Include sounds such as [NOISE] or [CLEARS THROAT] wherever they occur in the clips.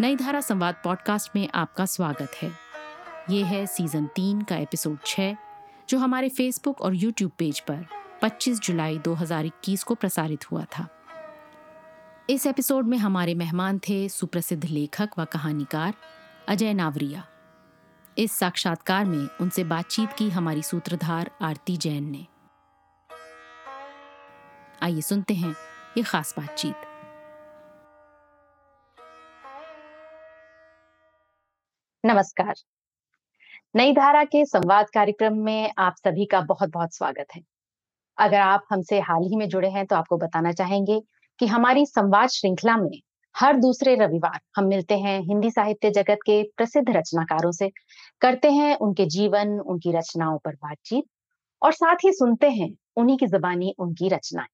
नई धारा संवाद पॉडकास्ट में आपका स्वागत है। ये है सीज़न तीन का एपिसोड छः जो हमारे फेसबुक और यूट्यूब पेज पर 25 जुलाई 2021 को प्रसारित हुआ था। इस एपिसोड में हमारे मेहमान थे सुप्रसिद्ध लेखक व कहानीकार अजय नावरिया। इस साक्षात्कार में उनसे बातचीत की हमारी सूत्रधार आरती जैन ने। आइए सुनते हैं ये खास बातचीत। नमस्कार। नई धारा के संवाद कार्यक्रम में आप सभी का बहुत बहुत स्वागत है। अगर आप हमसे हाल ही में जुड़े हैं तो आपको बताना चाहेंगे कि हमारी संवाद श्रृंखला में हर दूसरे रविवार हम मिलते हैं हिंदी साहित्य जगत के प्रसिद्ध रचनाकारों से, करते हैं उनके जीवन, उनकी रचनाओं पर बातचीत, और साथ ही सुनते हैं उन्हीं की जबानी, उनकी रचनाएँ।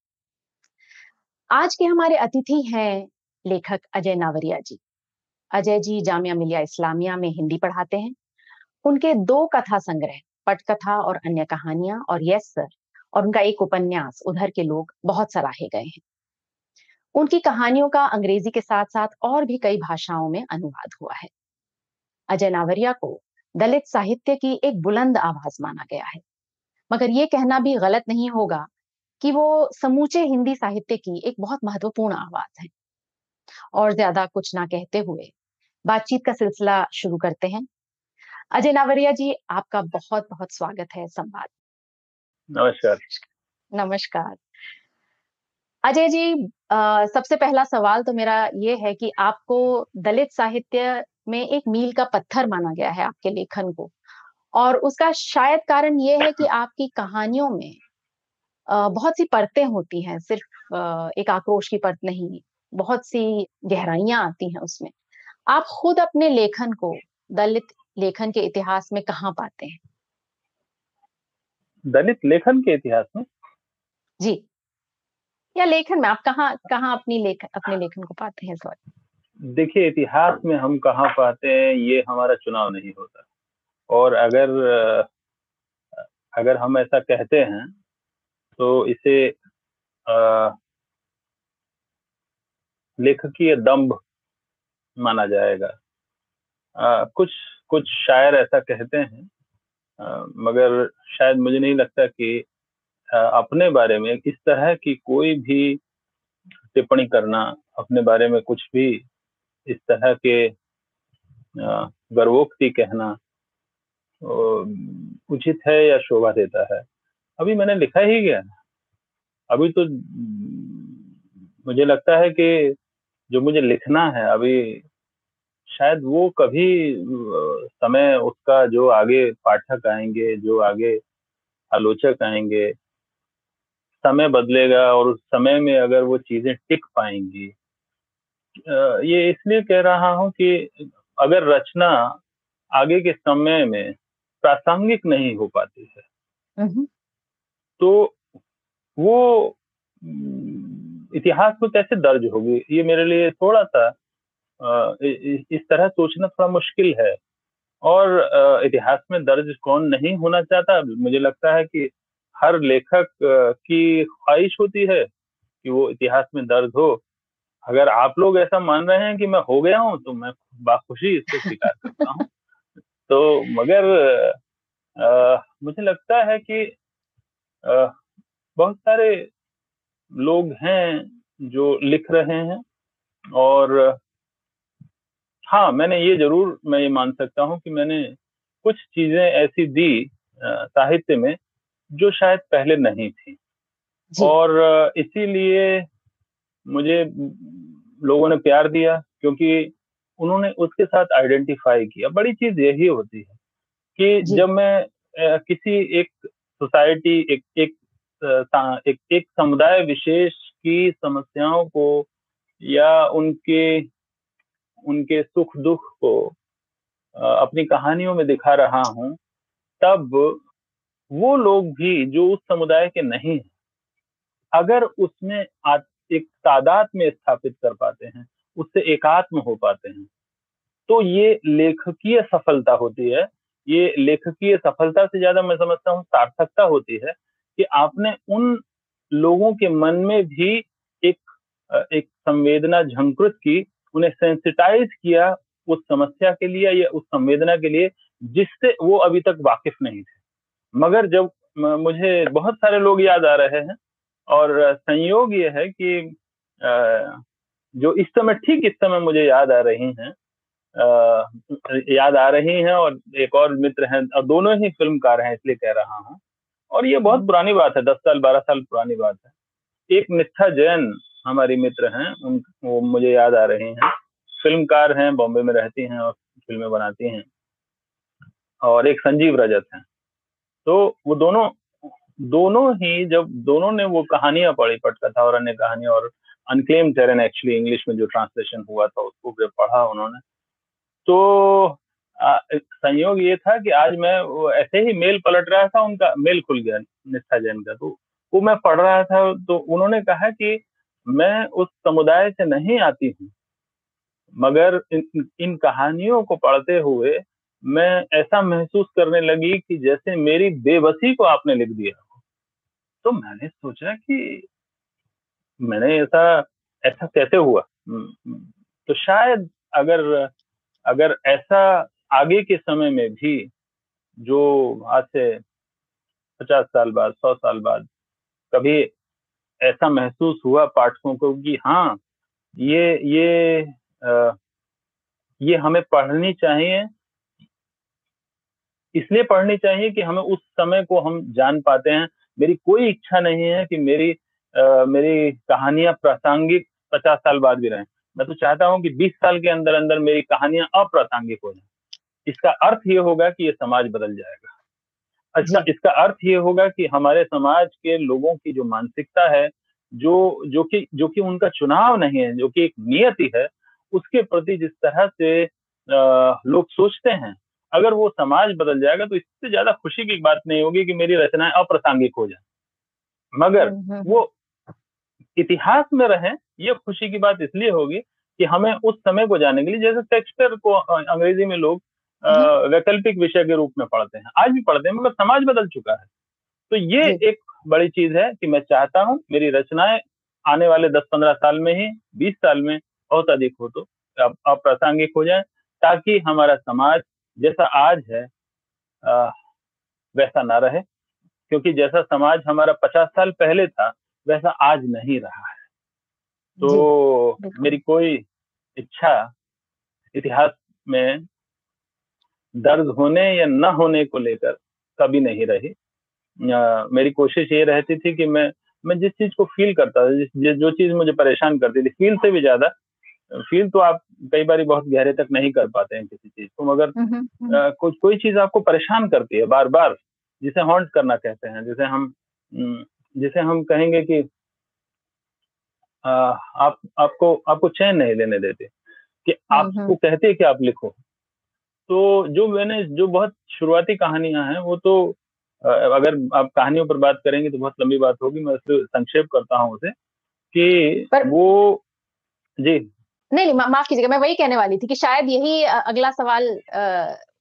आज के हमारे अतिथि हैं लेखक अजय नावरिया जी। अजय जी जामिया मिलिया इस्लामिया में हिंदी पढ़ाते हैं। उनके दो कथा संग्रह, पटकथा और अन्य कहानियाँ, और यस सर, और उनका एक उपन्यास, उधर के लोग बहुत सराहे गए हैं। उनकी कहानियों का अंग्रेज़ी के साथ साथ और भी कई भाषाओं में अनुवाद हुआ है। अजय नावरिया को दलित साहित्य की एक बुलंद आवाज़ माना गया है। मगर ये कहना भी गलत नहीं होगा कि वो समूचे हिंदी साहित्य की एक बहुत महत्वपूर्ण आवाज़ है। और ज़्यादा कुछ ना कहते हुए बातचीत का सिलसिला शुरू करते हैं। अजय नावरिया जी आपका बहुत बहुत स्वागत है संवाद। नमस्कार। नमस्कार। अजय जी आ, सबसे पहला सवाल तो मेरा ये है कि आपको दलित साहित्य में एक मील का पत्थर माना गया है आपके लेखन को और उसका शायद कारण ये है कि आपकी कहानियों में बहुत सी परतें होती हैं सिर्फ़ एक आक्रोश की परत नहीं बहुत सी गहराइयाँ आती हैं उसमें। आप खुद अपने लेखन को दलित लेखन के इतिहास में कहाँ पाते हैं? दलित लेखन के इतिहास में? जी। या लेखन में आप कहाँ कहाँ अपनी लेख अपने लेखन को पाते हैं सॉरी? देखिए इतिहास में हम कहाँ पाते हैं ये हमारा चुनाव नहीं होता। और अगर अगर हम ऐसा कहते हैं तो इसे लेखकीय दम्भ माना जाएगा। आ, कुछ कुछ शायर ऐसा कहते हैं आ, मगर शायद मुझे नहीं लगता कि आ, अपने बारे में इस तरह की कोई भी टिप्पणी करना अपने बारे में कुछ भी इस तरह के गर्वोक्ति कहना उचित है या शोभा देता है? अभी मैंने लिखा ही गया। अभी तो मुझे लगता है कि जो मुझे लिखना है अभी शायद वो कभी समय उसका जो आगे पाठक आएँगे जो आगे आलोचक आएँगे समय बदलेगा और उस समय में अगर वो चीज़ें टिक पाएँगी। ये इसलिए कह रहा हूँ कि अगर रचना आगे के समय में प्रासंगिक नहीं हो पाती है तो वो इतिहास को कैसे दर्ज होगी। ये मेरे लिए थोड़ा सा इस तरह सोचना थोड़ा मुश्किल है। और इतिहास में दर्ज कौन नहीं होना चाहता? मुझे लगता है कि हर लेखक की ख्वाहिश होती है कि वो इतिहास में दर्ज हो। अगर आप लोग ऐसा मान रहे हैं कि मैं हो गया हूँ तो मैं बाखुशी इसको स्वीकार करता हूँ। [LAUGHS] तो मगर आ, मुझे लगता है कि आ, बहुत सारे लोग हैं जो लिख रहे हैं और हाँ मैंने ये ज़रूर मैं ये मान सकता हूँ कि मैंने कुछ चीज़ें ऐसी दी साहित्य में जो शायद पहले नहीं थी। और इसीलिए मुझे लोगों ने प्यार दिया क्योंकि उन्होंने उसके साथ आइडेंटिफाई किया। बड़ी चीज़ यही होती है कि जब मैं किसी एक सोसाइटी एक एक एक एक समुदाय विशेष की समस्याओं को या उनके उनके सुख दुख को अपनी कहानियों में दिखा रहा हूँ, तब वो लोग भी जो उस समुदाय के नहीं हैं, अगर उसमें एक तादाद में स्थापित कर पाते हैं, उससे एकात्म हो पाते हैं तो ये लेखकीय सफलता होती है, ये लेखकीय सफलता से ज़्यादा मैं समझता हूँ सार्थकता होती है कि आपने उन लोगों के मन में भी एक एक संवेदना झंकृत की, उन्हें सेंसिटाइज किया उस समस्या के लिए या उस संवेदना के लिए, जिससे वो अभी तक वाकिफ नहीं थे। मगर जब मुझे बहुत सारे लोग याद आ रहे हैं और संयोग ये है कि जो इस समय ठीक इस समय मुझे याद आ रही हैं याद आ रही हैं और एक और मित्र हैं, और दोनों ही फिल्मकार हैं, इसलिए कह रहा हूँ। और ये बहुत। पुरानी बात है, दस साल, बारह साल पुरानी बात है। एक निष्ठा जैन हमारी मित्र हैं, उन, वो मुझे याद आ रही हैं। फिल्मकार हैं, बॉम्बे में रहती हैं और फ़िल्में बनाती हैं। और एक संजीव रजत हैं। तो वो दोनों दोनों ही जब, दोनों ने वो कहानियाँ पढ़ी पटकथा और अन्य कहानियाँ और अनक्लेम टेरन एक्चुअली इंग्लिश में जो ट्रांसलेशन हुआ था, उसको जब पढ़ा उन्होंने तो संयोग ये था कि आज मैं ऐसे ही मेल पलट रहा था उनका मेल खुल गया निष्ठा जैन का तो वो मैं पढ़ रहा था तो उन्होंने कहा कि मैं उस समुदाय से नहीं आती हूँ मगर इन, इन कहानियों को पढ़ते हुए मैं ऐसा महसूस करने लगी कि जैसे मेरी बेबसी को आपने लिख दिया तो मैंने सोचा कि मैंने ऐसा ऐसा कैसे हुआ? तो शायद अगर अगर ऐसा आगे के समय में भी जो आज से पचास साल बाद सौ साल बाद कभी ऐसा महसूस हुआ पाठकों को कि हाँ ये ये आ, ये हमें पढ़नी चाहिए। इसलिए पढ़नी चाहिए कि हमें उस समय को हम जान पाते हैं। मेरी कोई इच्छा नहीं है कि मेरी आ, मेरी कहानियाँ प्रासंगिक पचास साल बाद भी रहें। मैं तो चाहता हूँ कि 20 साल के अंदर अंदर मेरी कहानियाँ अप्रासंगिक हो जाए। इसका अर्थ ये होगा कि ये समाज बदल जाएगा। अच्छा इसका अर्थ ये होगा कि हमारे समाज के लोगों की जो मानसिकता है जो जो कि जो कि उनका चुनाव नहीं है जो कि एक नियति है उसके प्रति जिस तरह से आ, लोग सोचते हैं अगर वो समाज बदल जाएगा तो इससे ज़्यादा खुशी की बात नहीं होगी कि मेरी रचनाएँ अप्रासंगिक हो जाए। मगर हम्म, हम्म, वो इतिहास में रहे ये खुशी की बात इसलिए होगी कि हमें उस समय को जाने के लिए जैसे शेक्सपियर को अंग्रेज़ी में लोग। वैकल्पिक विषय के रूप में पढ़ते हैं। आज भी पढ़ते हैं मगर समाज बदल चुका है। तो ये एक बड़ी चीज़ है कि मैं चाहता हूँ मेरी रचनाएँ आने वाले दस पंद्रह साल में ही बीस साल में बहुत अधिक हो तो अप्रासंगिक हो जाए ताकि हमारा समाज जैसा आज है आ, वैसा ना रहे। क्योंकि जैसा समाज हमारा पचास साल पहले था वैसा आज नहीं रहा है। तो मेरी कोई इच्छा इतिहास में दर्द होने या न होने को लेकर कभी नहीं रही। मेरी कोशिश ये रहती थी कि मैं मैं जिस चीज़ को फील करता था जिस जो चीज़ मुझे परेशान करती थी फील से भी ज़्यादा फील तो आप कई बार बहुत गहरे तक नहीं कर पाते हैं किसी चीज़ को मगर कुछ कोई चीज़ आपको परेशान करती है बार बार जिसे हॉन्ट करना कहते हैं जिसे हम जिसे हम कहेंगे कि आ, आप आपको आपको चैन नहीं लेने देते कि आपको कहते कि आप लिखो। तो जो मैंने जो बहुत शुरुआती कहानियाँ हैं वो तो अगर आप कहानियों पर बात करेंगे तो बहुत लंबी बात होगी मैं उससे संक्षेप करता हूँ उसे कि पर... वो जी। नहीं नहीं माफ़ कीजिएगा मैं वही कहने वाली थी कि शायद यही अगला सवाल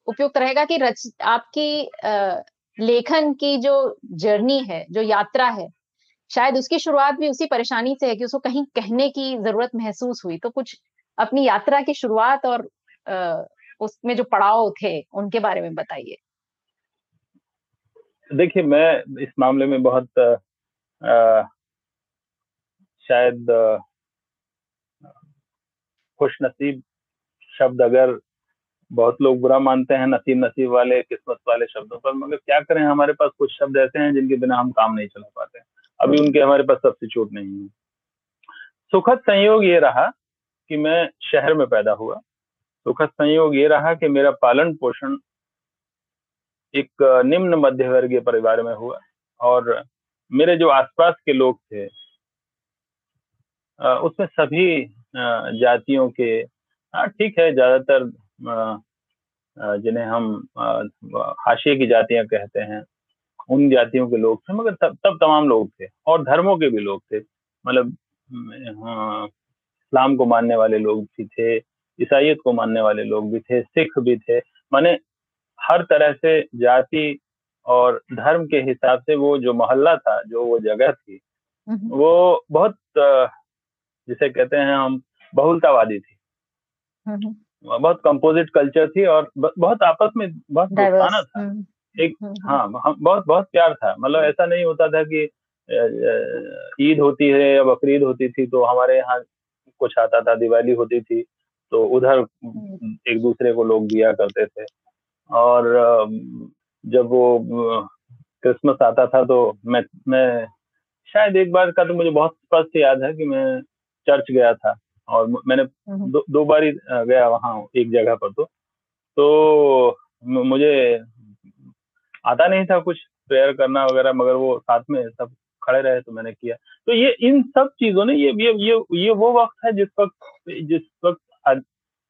उपयुक्त रहेगा कि रच आपकी आ, लेखन की जो जर्नी है जो यात्रा है शायद उसकी शुरुआत भी उसी परेशानी से है कि उसको कहीं कहने की ज़रूरत महसूस हुई। तो कुछ अपनी यात्रा की शुरुआत और उसमें जो पड़ाव थे उनके बारे में बताइए। देखिए मैं इस मामले में बहुत आ, शायद खुश नसीब शब्द अगर बहुत लोग बुरा मानते हैं नसीब नसीब वाले किस्मत वाले शब्दों पर मगर क्या करें हमारे पास कुछ शब्द ऐसे हैं जिनके बिना हम काम नहीं चला पाते अभी उनके हमारे पास सबसे सब्सिट्यूट नहीं है। सुखद संयोग ये रहा कि मैं शहर में पैदा हुआ। सुखद संयोग ये रहा कि मेरा पालन पोषण एक निम्न मध्य वर्गीय परिवार में हुआ और मेरे जो आसपास के लोग थे उसमें सभी जातियों के हाँ ठीक है, ज़्यादातर जिन्हें हम हाशिए की जातियाँ कहते हैं, उन जातियों के लोग थे, मगर तब तब तमाम लोग थे और धर्मों के भी लोग थे। मतलब इस्लाम को मानने वाले लोग भी थे ईसाइत को मानने वाले लोग भी थे सिख भी थे। माने हर तरह से जाति और धर्म के हिसाब से वो जो मोहल्ला था जो वो जगह थी वो बहुत जिसे कहते हैं हम बहुलतावादी थी। बहुत कंपोजिट कल्चर थी और बहुत आपस में बहुत दोस्ताना था। एक हाँ बहुत बहुत प्यार था। मतलब ऐसा नहीं होता था कि ईद होती है या बकरीद होती थी तो हमारे यहाँ कुछ आता था दिवाली होती थी। तो उधर एक दूसरे को लोग दिया करते थे। और जब वो क्रिसमस आता था तो मैं मैं शायद एक बार का तो मुझे बहुत स्पष्ट याद है कि मैं चर्च गया था और मैंने दो, दो बार ही गया वहाँ एक जगह पर तो। तो मुझे आता नहीं था कुछ प्रेयर करना वगैरह मगर वो साथ में सब खड़े रहे तो मैंने किया। तो ये इन सब चीज़ों ने ये ये ये ये वो वक्त है जिस वक्त जिस वक्त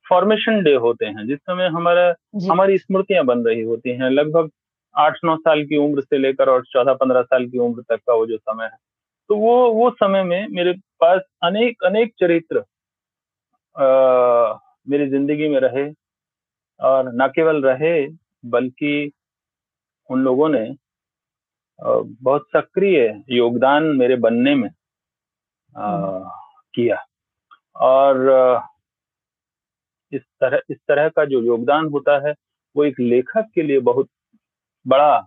फॉर्मेशन डे होते हैं जिस समय हमारा हमारी स्मृतियाँ बन रही होती हैं। लगभग आठ नौ साल की उम्र से लेकर और चौदह पंद्रह साल की उम्र तक का वो जो समय है तो वो वो समय में मेरे पास अनेक अनेक चरित्र मेरी ज़िंदगी में रहे और न केवल रहे बल्कि उन लोगों ने बहुत सक्रिय योगदान मेरे बनने में आ, हम्म। किया। और इस तरह इस तरह का जो योगदान होता है वो एक लेखक के लिए बहुत बड़ा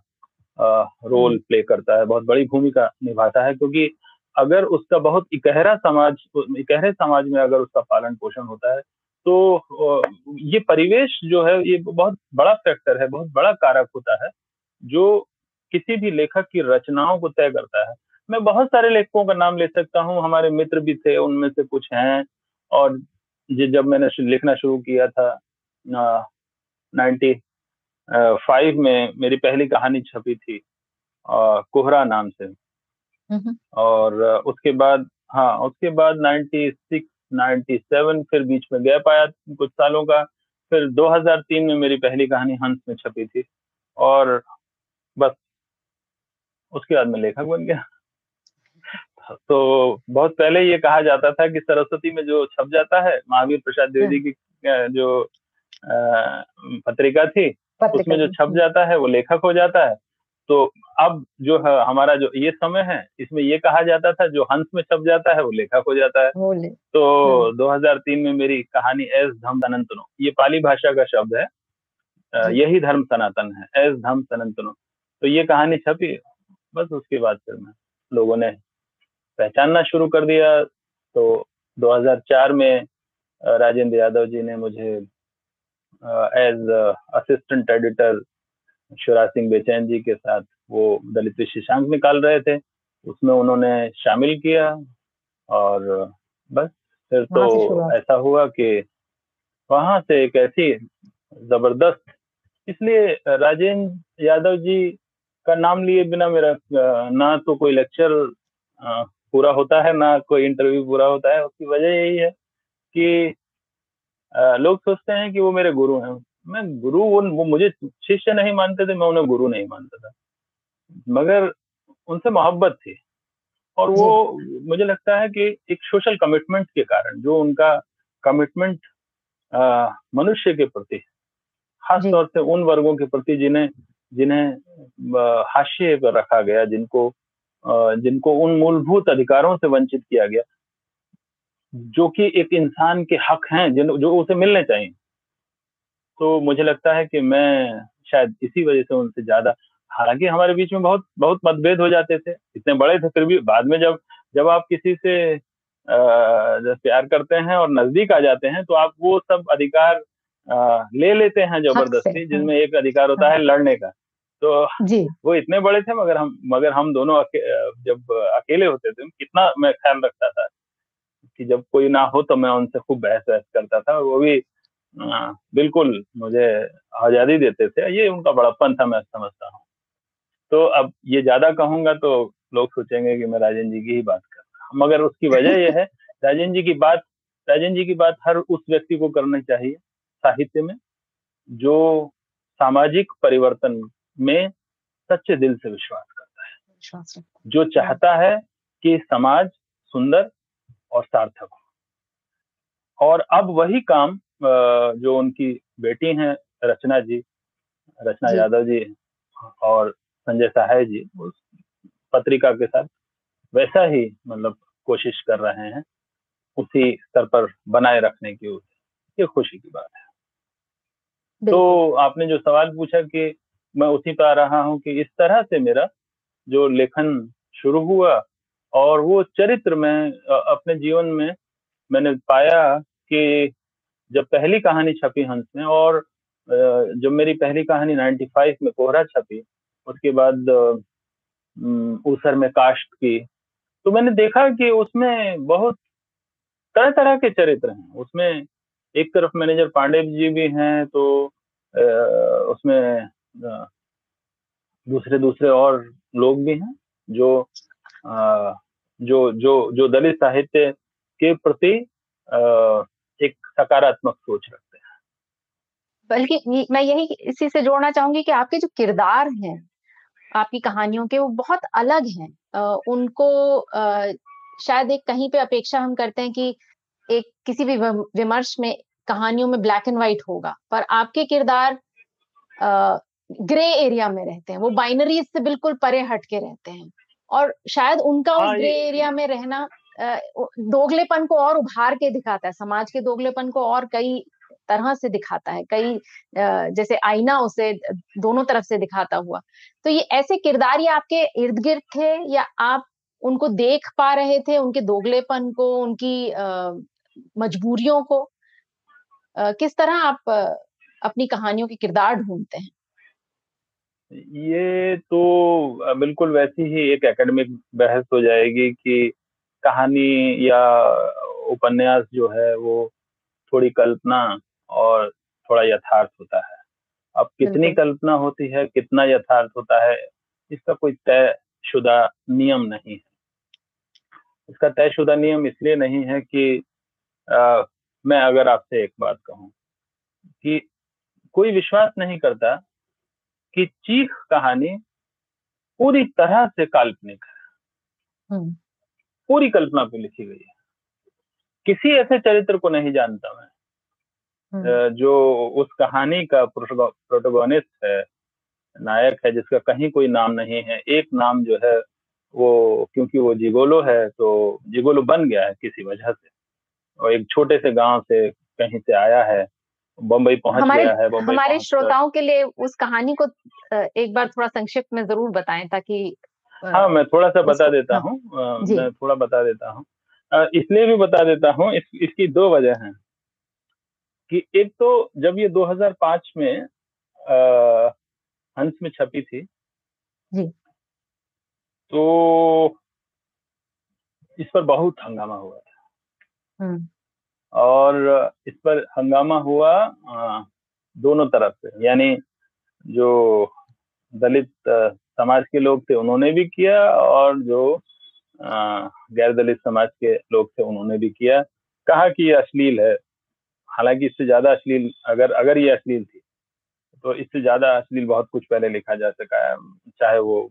रोल हम्म। प्ले करता है बहुत बड़ी भूमिका निभाता है क्योंकि अगर उसका बहुत इकहरा समाज इकहरे समाज में अगर उसका पालन पोषण होता है तो ये परिवेश जो है ये बहुत बड़ा फैक्टर है बहुत बड़ा कारक होता है जो किसी भी लेखक की रचनाओं को तय करता है मैं बहुत सारे लेखकों का नाम ले सकता हूँ हमारे मित्र भी थे उनमें से कुछ हैं और जब मैंने लिखना शुरू किया था नाइन्टी फाइव में मेरी पहली कहानी छपी थी कोहरा नाम से। और उसके बाद हाँ उसके बाद नाइन्टी सिक्स नाइन्टी सेवन फिर बीच में गैप आया कुछ सालों का फिर 2003 में मेरी पहली कहानी हंस में छपी थी और बस उसके बाद मैं लेखक बन गया। तो बहुत पहले ये कहा जाता था कि सरस्वती में जो छप जाता है महावीर प्रसाद द्विवेदी की जो पत्रिका थी पत्रिका उसमें जो छप जाता है वो लेखक हो जाता है। तो अब जो है हमारा जो ये समय है इसमें ये कहा जाता था जो हंस में छप जाता है वो लेखक हो जाता है। तो 2003 में मेरी कहानी एस धम सनातनो ये पाली भाषा का शब्द है यही धर्म सनातन है एस धम सनंतनो तो ये कहानी छपी बस उसके बाद फिर मैं लोगों ने पहचानना शुरू कर दिया। तो 2004 में राजेंद्र यादव जी ने मुझे as assistant editor Shivraj Singh Bechain ji के साथ वो दलित विशेषांक निकाल रहे थे। उसमें उन्होंने शामिल किया और बस फिर तो ऐसा हुआ कि वहाँ से एक ऐसी ज़बरदस्त इसलिए राजेंद्र यादव जी का नाम लिए बिना मेरा ना तो कोई लेक्चर पूरा होता है ना कोई इंटरव्यू पूरा होता है उसकी वजह यही है कि लोग सोचते हैं कि वो मेरे गुरु हैं। मैं गुरु वो, वो मुझे शिष्य नहीं मानते थे मैं उन्हें गुरु नहीं मानता था। मगर उनसे मोहब्बत थी। और वो मुझे लगता है कि एक सोशल कमिटमेंट के कारण जो उनका कमिटमेंट मनुष्य के प्रति खास तौर से उन वर्गों के प्रति जिन्हें जिन्हें हाशिए पर रखा गया जिनको जिनको उन मूलभूत अधिकारों से वंचित किया गया जो कि एक इंसान के हक हैं जिन जो उसे मिलने चाहिए। तो मुझे लगता है कि मैं शायद इसी वजह से उनसे ज़्यादा हालाँकि हमारे बीच में बहुत बहुत मतभेद हो जाते थे। इतने बड़े थे फिर भी बाद में जब जब आप किसी से प्यार करते हैं और नज़दीक आ जाते हैं तो आप वो सब अधिकार आ, ले लेते हैं ज़बरदस्ती जिसमें एक अधिकार होता है हाँ। लड़ने का। तो जी। वो इतने बड़े थे मगर हम मगर हम दोनों अके, जब अकेले होते थे कितना मैं ख्याल रखता था कि जब कोई ना हो तो मैं उनसे खूब बहस वहस करता था और वो भी आ, बिल्कुल मुझे आज़ादी देते थे। ये उनका बड़प्पन था मैं समझता हूँ। तो अब ये ज़्यादा कहूँगा तो लोग सोचेंगे कि मैं राजन जी की ही बात कर रहा हूँ। मगर उसकी वजह यह है [LAUGHS] राजेंद्र जी की बात राजन जी की बात हर उस व्यक्ति को करनी चाहिए साहित्य में जो सामाजिक परिवर्तन में सच्चे दिल से विश्वास करता है। जो चाहता है कि समाज सुंदर और सार्थक हो। और अब वही काम जो उनकी बेटी हैं रचना जी रचना यादव जी और संजय सहाय जी उस पत्रिका के साथ वैसा ही मतलब कोशिश कर रहे हैं उसी स्तर पर बनाए रखने की ये खुशी की बात है। तो आपने जो सवाल पूछा कि मैं उसी पर आ रहा हूँ कि इस तरह से मेरा जो लेखन शुरू हुआ और वो चरित्र में अपने जीवन में मैंने पाया कि जब पहली कहानी छपी हंस में और जब मेरी पहली कहानी 95 में कोहरा छपी, उसके बाद ऊसर में काष्ट की तो मैंने देखा कि उसमें बहुत तरह तरह के चरित्र हैं। उसमें एक तरफ़ मैनेजर पांडे जी भी हैं तो उसमें दूसरे दूसरे और लोग भी हैं जो जो जो जो दलित साहित्य के प्रति एक सकारात्मक सोच रखते हैं। बल्कि मैं यही इसी से जोड़ना चाहूँगी कि आपके जो किरदार हैं, आपकी कहानियों के वो बहुत अलग हैं। उनको शायद एक कहीं पे अपेक्षा हम करते हैं कि एक किसी भी विमर्श में कहानियों में ब्लैक एंड व्हाइट होगा। पर आपके किरदार ग्रे एरिया में रहते हैं वो बाइनरीज से बिल्कुल परे हट के रहते हैं। और शायद उनका उस ग्रे हाँ, एरिया में रहना दोगलेपन को और उभार के दिखाता है समाज के दोगलेपन को और कई तरह से दिखाता है कई जैसे आईना उसे दोनों तरफ़ से दिखाता हुआ। तो ये ऐसे किरदार ये आपके इर्द गिर्द थे या आप उनको देख पा रहे थे उनके दोगलेपन को उनकी मजबूरियों को? किस तरह आप अपनी कहानियों के किरदार ढूंढते हैं? ये तो बिल्कुल वैसी ही एक एकेडमिक बहस हो जाएगी कि कहानी या उपन्यास जो है वो थोड़ी कल्पना और थोड़ा यथार्थ होता है। अब कितनी कल्पना होती है कितना यथार्थ होता है इसका कोई तय शुदा नियम नहीं है। इसका तयशुदा नियम इसलिए नहीं है कि आ, मैं अगर आपसे एक बात कहूँ कि कोई विश्वास नहीं करता कि चीख कहानी पूरी तरह से काल्पनिक है हम्म। पूरी कल्पना पे लिखी गई है किसी ऐसे चरित्र को नहीं जानता मैं हम्म। जो उस कहानी का प्रोटोगोनिस्ट है नायक है जिसका कहीं कोई नाम नहीं है एक नाम जो है वो क्योंकि वो जिगोलो है तो जिगोलो बन गया है किसी वजह से और एक छोटे से गाँव से कहीं से आया है बम्बई पहुँच गया है हमारे श्रोताओं के लिए उस कहानी को एक बार थोड़ा संक्षिप्त में ज़रूर बताएँ ताकि हाँ मैं थोड़ा सा बता देता हाँ, हूँ मैं थोड़ा बता देता हूँ। इसलिए भी बता देता हूँ इस, इसकी दो वजह है। कि एक तो जब ये 2005 में आ, हंस में छपी थी जी। तो इस पर बहुत हंगामा हुआ था। हम्म। और इस पर हंगामा हुआ दोनों तरफ़ से। यानी जो दलित समाज के लोग थे, उन्होंने भी किया और जो गैर दलित समाज के लोग थे, उन्होंने भी किया। कहा कि ये अश्लील है। हालाँकि इससे ज़्यादा अश्लील, अगर अगर ये अश्लील थी तो इससे ज़्यादा अश्लील बहुत कुछ पहले लिखा जा सका है। चाहे वो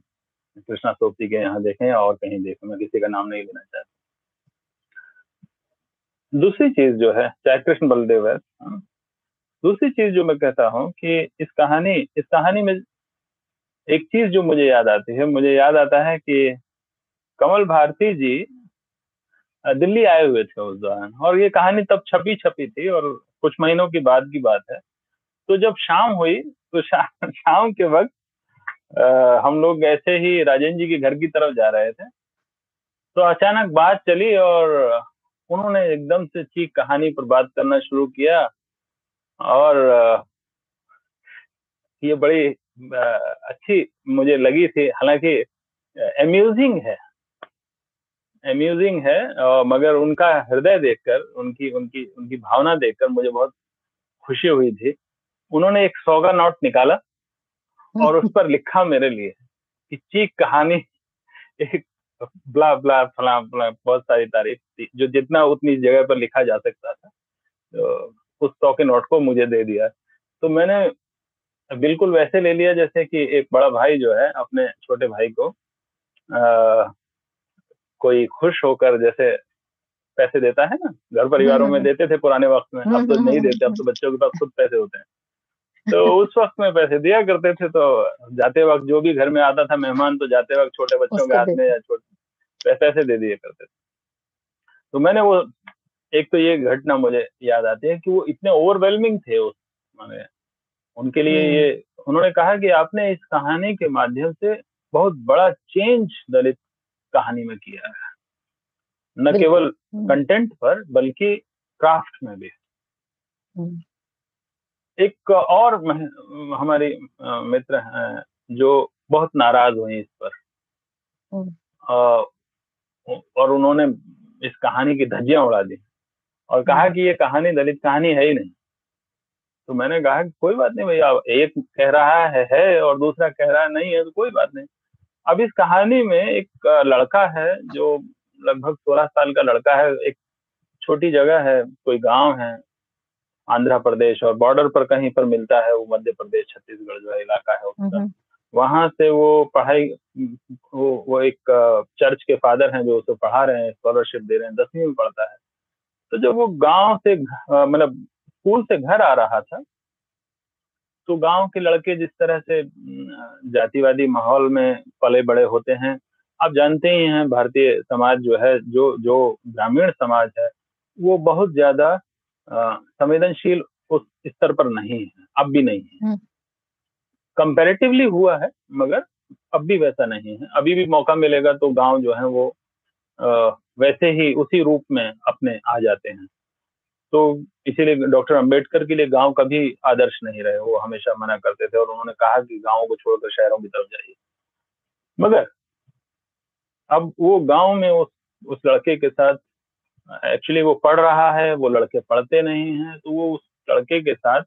कृष्णा सोपती के यहाँ देखें और कहीं देखें, मैं किसी का नाम नहीं लेना चाहता। दूसरी चीज़ जो है चाहे कृष्ण बलदेव है हाँ, दूसरी चीज़ जो मैं कहता हूँ कि इस कहानी इस कहानी में एक चीज़ जो मुझे याद आती है मुझे याद आता है कि कमल भारती जी दिल्ली आए हुए थे उस दौरान और ये कहानी तब छपी छपी थी और कुछ महीनों की बाद की बात है। तो जब शाम हुई तो शा, [LAUGHS] शाम के वक्त हम लोग ऐसे ही राजेंद्र जी के घर की तरफ़ जा रहे थे। तो अचानक बात चली और उन्होंने एकदम से चीख कहानी पर बात करना शुरू किया और ये बड़ी अच्छी मुझे लगी थी। हालाँकि अम्यूजिंग है। अम्यूजिंग है मगर उनका हृदय देखकर, उनकी उनकी उनकी भावना देखकर मुझे बहुत खुशी हुई थी। उन्होंने एक सौगा नोट निकाला और उस पर लिखा मेरे लिए कि चीख कहानी एक ब्ला ब्ला फला फला बहुत सारी तारीफ़ थी जो जितना उतनी जगह पर लिखा जा सकता था। तो उस सौ के नोट को मुझे दे दिया। तो मैंने बिल्कुल वैसे ले लिया जैसे कि एक बड़ा भाई जो है अपने छोटे भाई को आ, कोई खुश होकर जैसे पैसे देता है ना घर परिवारों में हम्म, हम्म, देते थे पुराने वक्त में अब तो हम्म, नहीं देते अब तो बच्चों के पास खुद पैसे होते हैं। तो उस वक्त में पैसे दिया करते थे तो जाते वक्त जो भी घर में आता था मेहमान तो जाते वक्त छोटे बच्चों के हाथ में या छोटे पैसे दे दिए करते थे। तो मैंने वो एक तो ये घटना मुझे याद आती है कि वो इतने ओवरवेलमिंग थे उस माने उनके लिए हम्म। ये उन्होंने कहा कि आपने इस कहानी के माध्यम से बहुत बड़ा चेंज दलित कहानी में किया है। न केवल हम्म, कंटेंट पर बल्कि क्राफ्ट में भी। हम्म, एक और हमारी मित्र हैं जो बहुत नाराज़ हुई इस पर। और उन्होंने इस कहानी की धज्जियाँ उड़ा दी और कहा हम्म। कि ये कहानी दलित कहानी है ही नहीं तो मैंने कहा कि कोई बात नहीं भैया एक कह रहा है है और दूसरा कह रहा है नहीं है तो कोई बात नहीं अब इस कहानी में एक लड़का है जो लगभग सोलह साल का लड़का है एक छोटी जगह है कोई गाँव है आंध्र प्रदेश और बॉर्डर पर कहीं पर मिलता है वो मध्य प्रदेश छत्तीसगढ़ जो इलाका है उसका। वहाँ से वो पढ़ाई वो वो एक चर्च के फादर हैं जो उसे पढ़ा रहे हैं स्कॉलरशिप दे रहे हैं दसवीं में पढ़ता है। तो जब वो गाँव से मतलब स्कूल से घर आ रहा था तो गाँव के लड़के जिस तरह से जातिवादी माहौल में पले बड़े होते हैं आप जानते ही हैं भारतीय समाज जो है जो जो ग्रामीण समाज है वो बहुत ज़्यादा संवेदनशील उस स्तर पर नहीं है अब भी नहीं है। हम्म। कंपैरेटिवली हुआ है मगर अब भी वैसा नहीं है। अभी भी मौका मिलेगा तो गाँव जो है वो अ, वैसे ही उसी रूप में अपने आ जाते हैं। तो इसीलिए डॉक्टर अंबेडकर के लिए गाँव कभी आदर्श नहीं रहे वो हमेशा मना करते थे और उन्होंने कहा कि गाँवों को छोड़कर शहरों की तरफ़ जाइए। मगर अब वो गाँव में उस उस लड़के के साथ एक्चुअली वो पढ़ रहा है वो लड़के पढ़ते नहीं हैं तो वो उस लड़के के साथ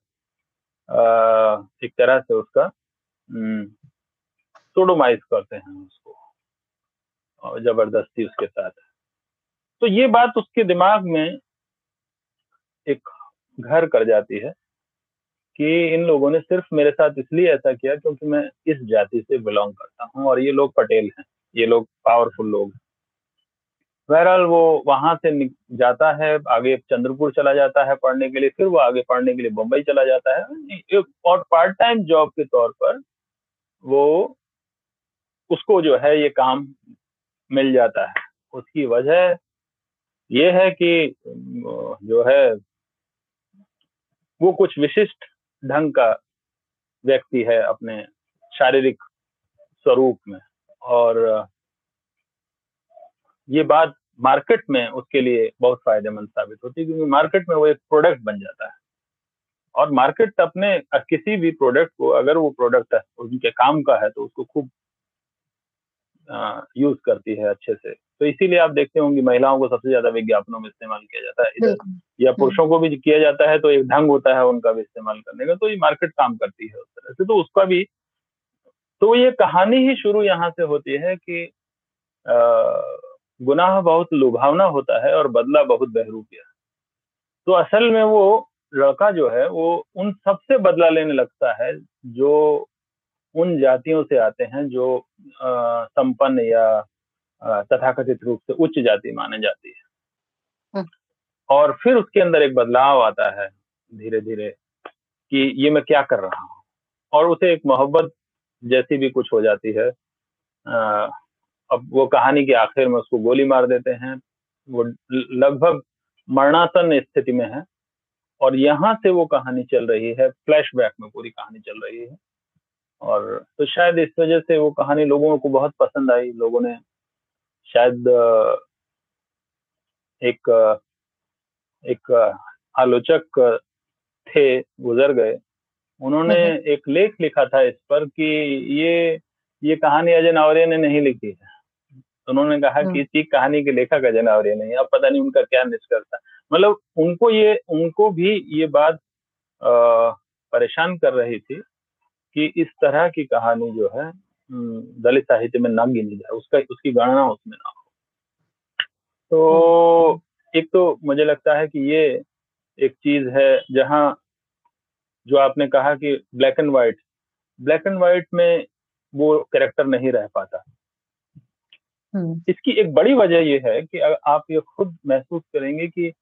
अ, एक तरह से उसका सोडोमाइज करते हैं उसको और ज़बरदस्ती उसके साथ। तो ये बात उसके दिमाग में एक घर कर जाती है कि इन लोगों ने सिर्फ़ मेरे साथ इसलिए ऐसा किया क्योंकि मैं इस जाति से बिलोंग करता हूँ और ये लोग पटेल हैं ये लोग पावरफुल लोग हैं। बहरहाल वो वहाँ से जाता है, आगे चंद्रपुर चला जाता है पढ़ने के लिए, फिर वो आगे पढ़ने के लिए मुंबई चला जाता है। और पार्ट टाइम जॉब के तौर पर वो उसको जो है ये काम मिल जाता है। उसकी वजह ये है कि जो है वो कुछ विशिष्ट ढंग का व्यक्ति है अपने शारीरिक स्वरूप में और ये बात मार्केट में उसके लिए बहुत फ़ायदेमंद साबित होती है क्योंकि मार्केट में वो एक प्रोडक्ट बन जाता है। और मार्केट अपने किसी भी प्रोडक्ट को अगर वो प्रोडक्ट है उनके काम का है तो उसको खूब यूज़ करती है अच्छे से। तो इसीलिए आप देखते होंगे महिलाओं को सबसे ज़्यादा विज्ञापनों में इस्तेमाल किया जाता है। इधर या पुरुषों को भी किया जाता है तो एक ढंग होता है उनका भी इस्तेमाल करने का तो ये मार्केट काम करती है उस तरह से। तो उसका भी तो ये कहानी ही शुरू यहाँ से होती है कि अ, गुनाह बहुत लुभावना होता है और बदला बहुत बहरूपिया। तो असल में वो लड़का जो है वो उन सबसे बदला लेने लगता है जो उन जातियों से आते हैं जो संपन्न या तथाकथित रूप से उच्च जाति माने जाती है। हम्म। और फिर उसके अंदर एक बदलाव आता है धीरे धीरे कि ये मैं क्या कर रहा हूँ? और उसे एक मोहब्बत जैसी भी कुछ हो जाती है। अब वो कहानी के आखिर में उसको गोली मार देते हैं। वो लगभग मरणासन स्थिति में है और यहाँ से वो कहानी चल रही है फ्लैशबैक में पूरी कहानी चल रही है। और तो शायद इस वजह से वो कहानी लोगों को बहुत पसंद आई लोगों ने शायद एक एक आलोचक थे गुजर गए। उन्होंने हम्म। एक लेख लिखा था इस पर कि ये ये कहानी अजय नावरिया ने नहीं लिखी है। उन्होंने कहा कि हम्म। इसी कहानी के लेखक अजय नावरिया नहीं है अब पता नहीं उनका क्या निष्कर्ष था मतलब उनको ये उनको भी ये बात परेशान कर रही थी कि इस तरह की कहानी जो है दलित साहित्य में ना गिनी जाए उसका उसकी गणना उसमें ना हो। तो एक तो मुझे लगता है कि ये एक चीज़ है जहाँ जो आपने कहा कि black and white black and white में वो कैरेक्टर नहीं रह पाता। इसकी एक बड़ी वजह ये है कि आप ये खुद महसूस करेंगे कि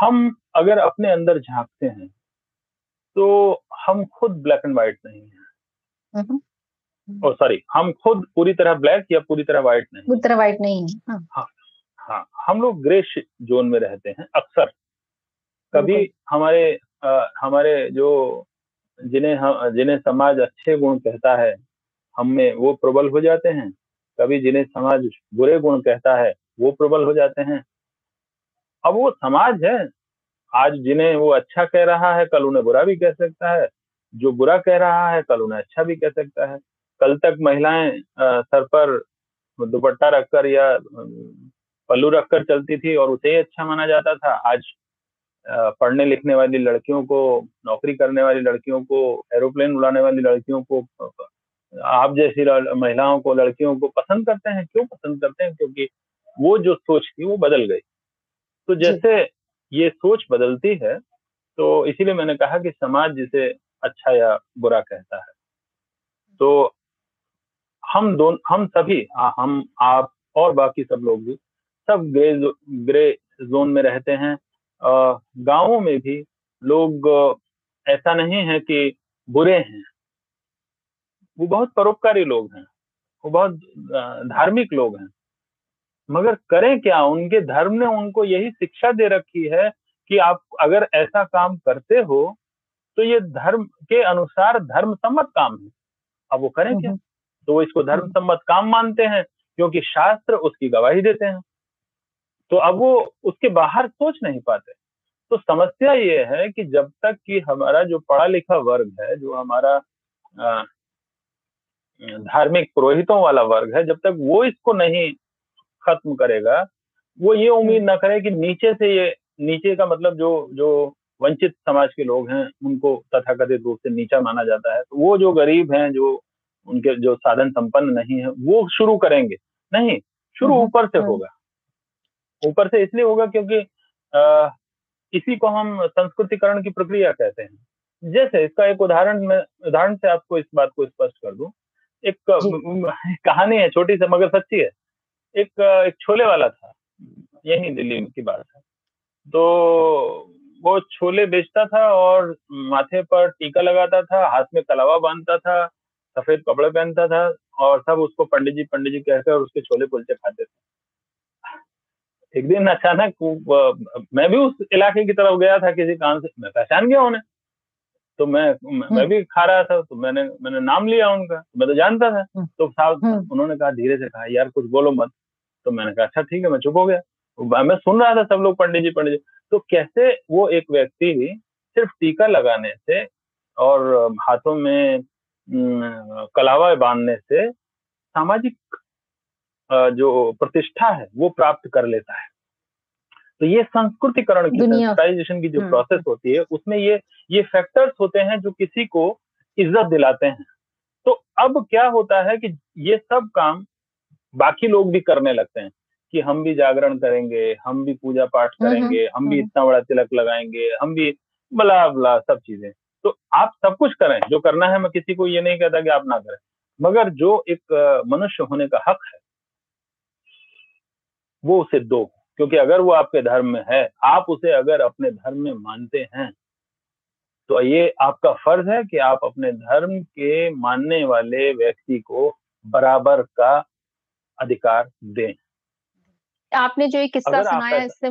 हम अगर अपने अंदर झांकते हैं तो हम खुद ब्लैक एंड व्हाइट नहीं है। हम्म। और सॉरी हम खुद पूरी तरह ब्लैक या पूरी तरह व्हाइट नहीं पूरी तरह व्हाइट नहीं है हाँ। हाँ हम लोग ग्रे जोन में रहते हैं अक्सर। कभी हमारे आ, हमारे जो जिन्हें हम जिन्हें समाज अच्छे गुण कहता है हम में वो प्रबल हो जाते हैं कभी जिन्हें समाज बुरे गुण कहता है, वो प्रबल हो जाते हैं। अब वो समाज है। आज जिन्हें वो अच्छा कह रहा है, कल उन्हें बुरा भी कह सकता है। जो बुरा कह रहा है, कल उन्हें अच्छा भी कह सकता है। कल तक महिलाएँ सर पर दुपट्टा रखकर या पल्लू रखकर चलती थी और उसे ही अच्छा माना जाता था। आज पढ़ने लिखने वाली लड़कियों को, नौकरी करने वाली लड़कियों को, एरोप्लेन उड़ाने वाली लड़कियों को आप जैसी महिलाओं को लड़कियों को पसंद करते हैं? क्यों पसंद करते हैं? क्योंकि वो जो सोच थी वो बदल गई। तो जैसे ये सोच बदलती है तो इसीलिए मैंने कहा कि समाज जिसे अच्छा या बुरा कहता है। तो हम दोनों हम सभी आ, हम आप और बाकी सब लोग भी सब ग्रे जो, ग्रे जोन में रहते हैं। गाँवों में भी लोग ऐसा नहीं है कि बुरे हैं। वो बहुत परोपकारी लोग हैं। वो बहुत धार्मिक लोग हैं। मगर करें क्या? उनके धर्म ने उनको यही शिक्षा दे रखी है कि आप अगर ऐसा काम करते हो तो ये धर्म के अनुसार धर्म सम्मत काम है। अब वो करें क्या? तो वो इसको धर्म सम्मत काम मानते हैं क्योंकि शास्त्र उसकी गवाही देते हैं। तो अब वो उसके बाहर सोच नहीं पाते। तो समस्या ये है कि जब तक कि हमारा जो पढ़ा लिखा वर्ग है जो हमारा धार्मिक पुरोहितों वाला वर्ग है जब तक वो इसको नहीं खत्म करेगा वो ये उम्मीद ना करे कि नीचे से ये नीचे का मतलब जो जो वंचित समाज के लोग हैं उनको तथाकथित रूप से नीचा माना जाता है तो वो जो गरीब हैं जो उनके जो साधन संपन्न नहीं है वो शुरू करेंगे। नहीं शुरू हम्म, ऊपर से हम्म। होगा। ऊपर से इसलिए होगा क्योंकि आ, इसी को हम संस्कृतिकरण की प्रक्रिया कहते हैं। जैसे इसका एक उदाहरण में उदाहरण से आपको इस बात को स्पष्ट कर दूँ एक कहानी है छोटी सी मगर सच्ची है। एक एक छोले वाला था यही दिल्ली की बात है। तो वो छोले बेचता था और माथे पर टीका लगाता था हाथ में कलावा बांधता था सफ़ेद कपड़े पहनता था और सब उसको पंडित जी पंडित जी कहकर उसके छोले कुलचे खाते थे। एक दिन अचानक मैं भी उस इलाके की तरफ़ गया था किसी काम से मैं पहचान गया उन्हें। तो मैं मैं हम्म। भी खा रहा था तो मैंने मैंने नाम लिया उनका मैं तो जानता था हम्म। तो साहब हम्म। उन्होंने कहा धीरे से कहा यार कुछ बोलो मत तो मैंने कहा अच्छा ठीक है मैं चुप हो गया मैं सुन रहा था सब लोग पंडित जी पंडित जी तो कैसे वो एक व्यक्ति ही सिर्फ़ टीका लगाने से और हाथों में कलावा बांधने से सामाजिक जो प्रतिष्ठा है वो प्राप्त कर लेता है तो ये संस्कृतिकरण की की जो प्रोसेस हम्म। होती है उसमें ये ये फैक्टर्स होते हैं जो किसी को इज़्ज़त दिलाते हैं। तो अब क्या होता है कि ये सब काम बाकी लोग भी करने लगते हैं कि हम भी जागरण करेंगे हम भी पूजा पाठ हम्म, हम्म, करेंगे हम भी इतना बड़ा तिलक लगाएँगे हम भी बला बला सब चीज़ें। तो आप सब कुछ करें जो करना है मैं किसी को ये नहीं कहता कि आप ना करें मगर जो एक मनुष्य होने का हक है वो उसे दो। क्योंकि अगर वो आपके धर्म में है आप उसे अगर अपने धर्म में मानते हैं तो ये आपका फ़र्ज़ है कि आप अपने धर्म के मानने वाले व्यक्ति को बराबर का अधिकार दें। आपने जो एक किस्सा सुनाया इससे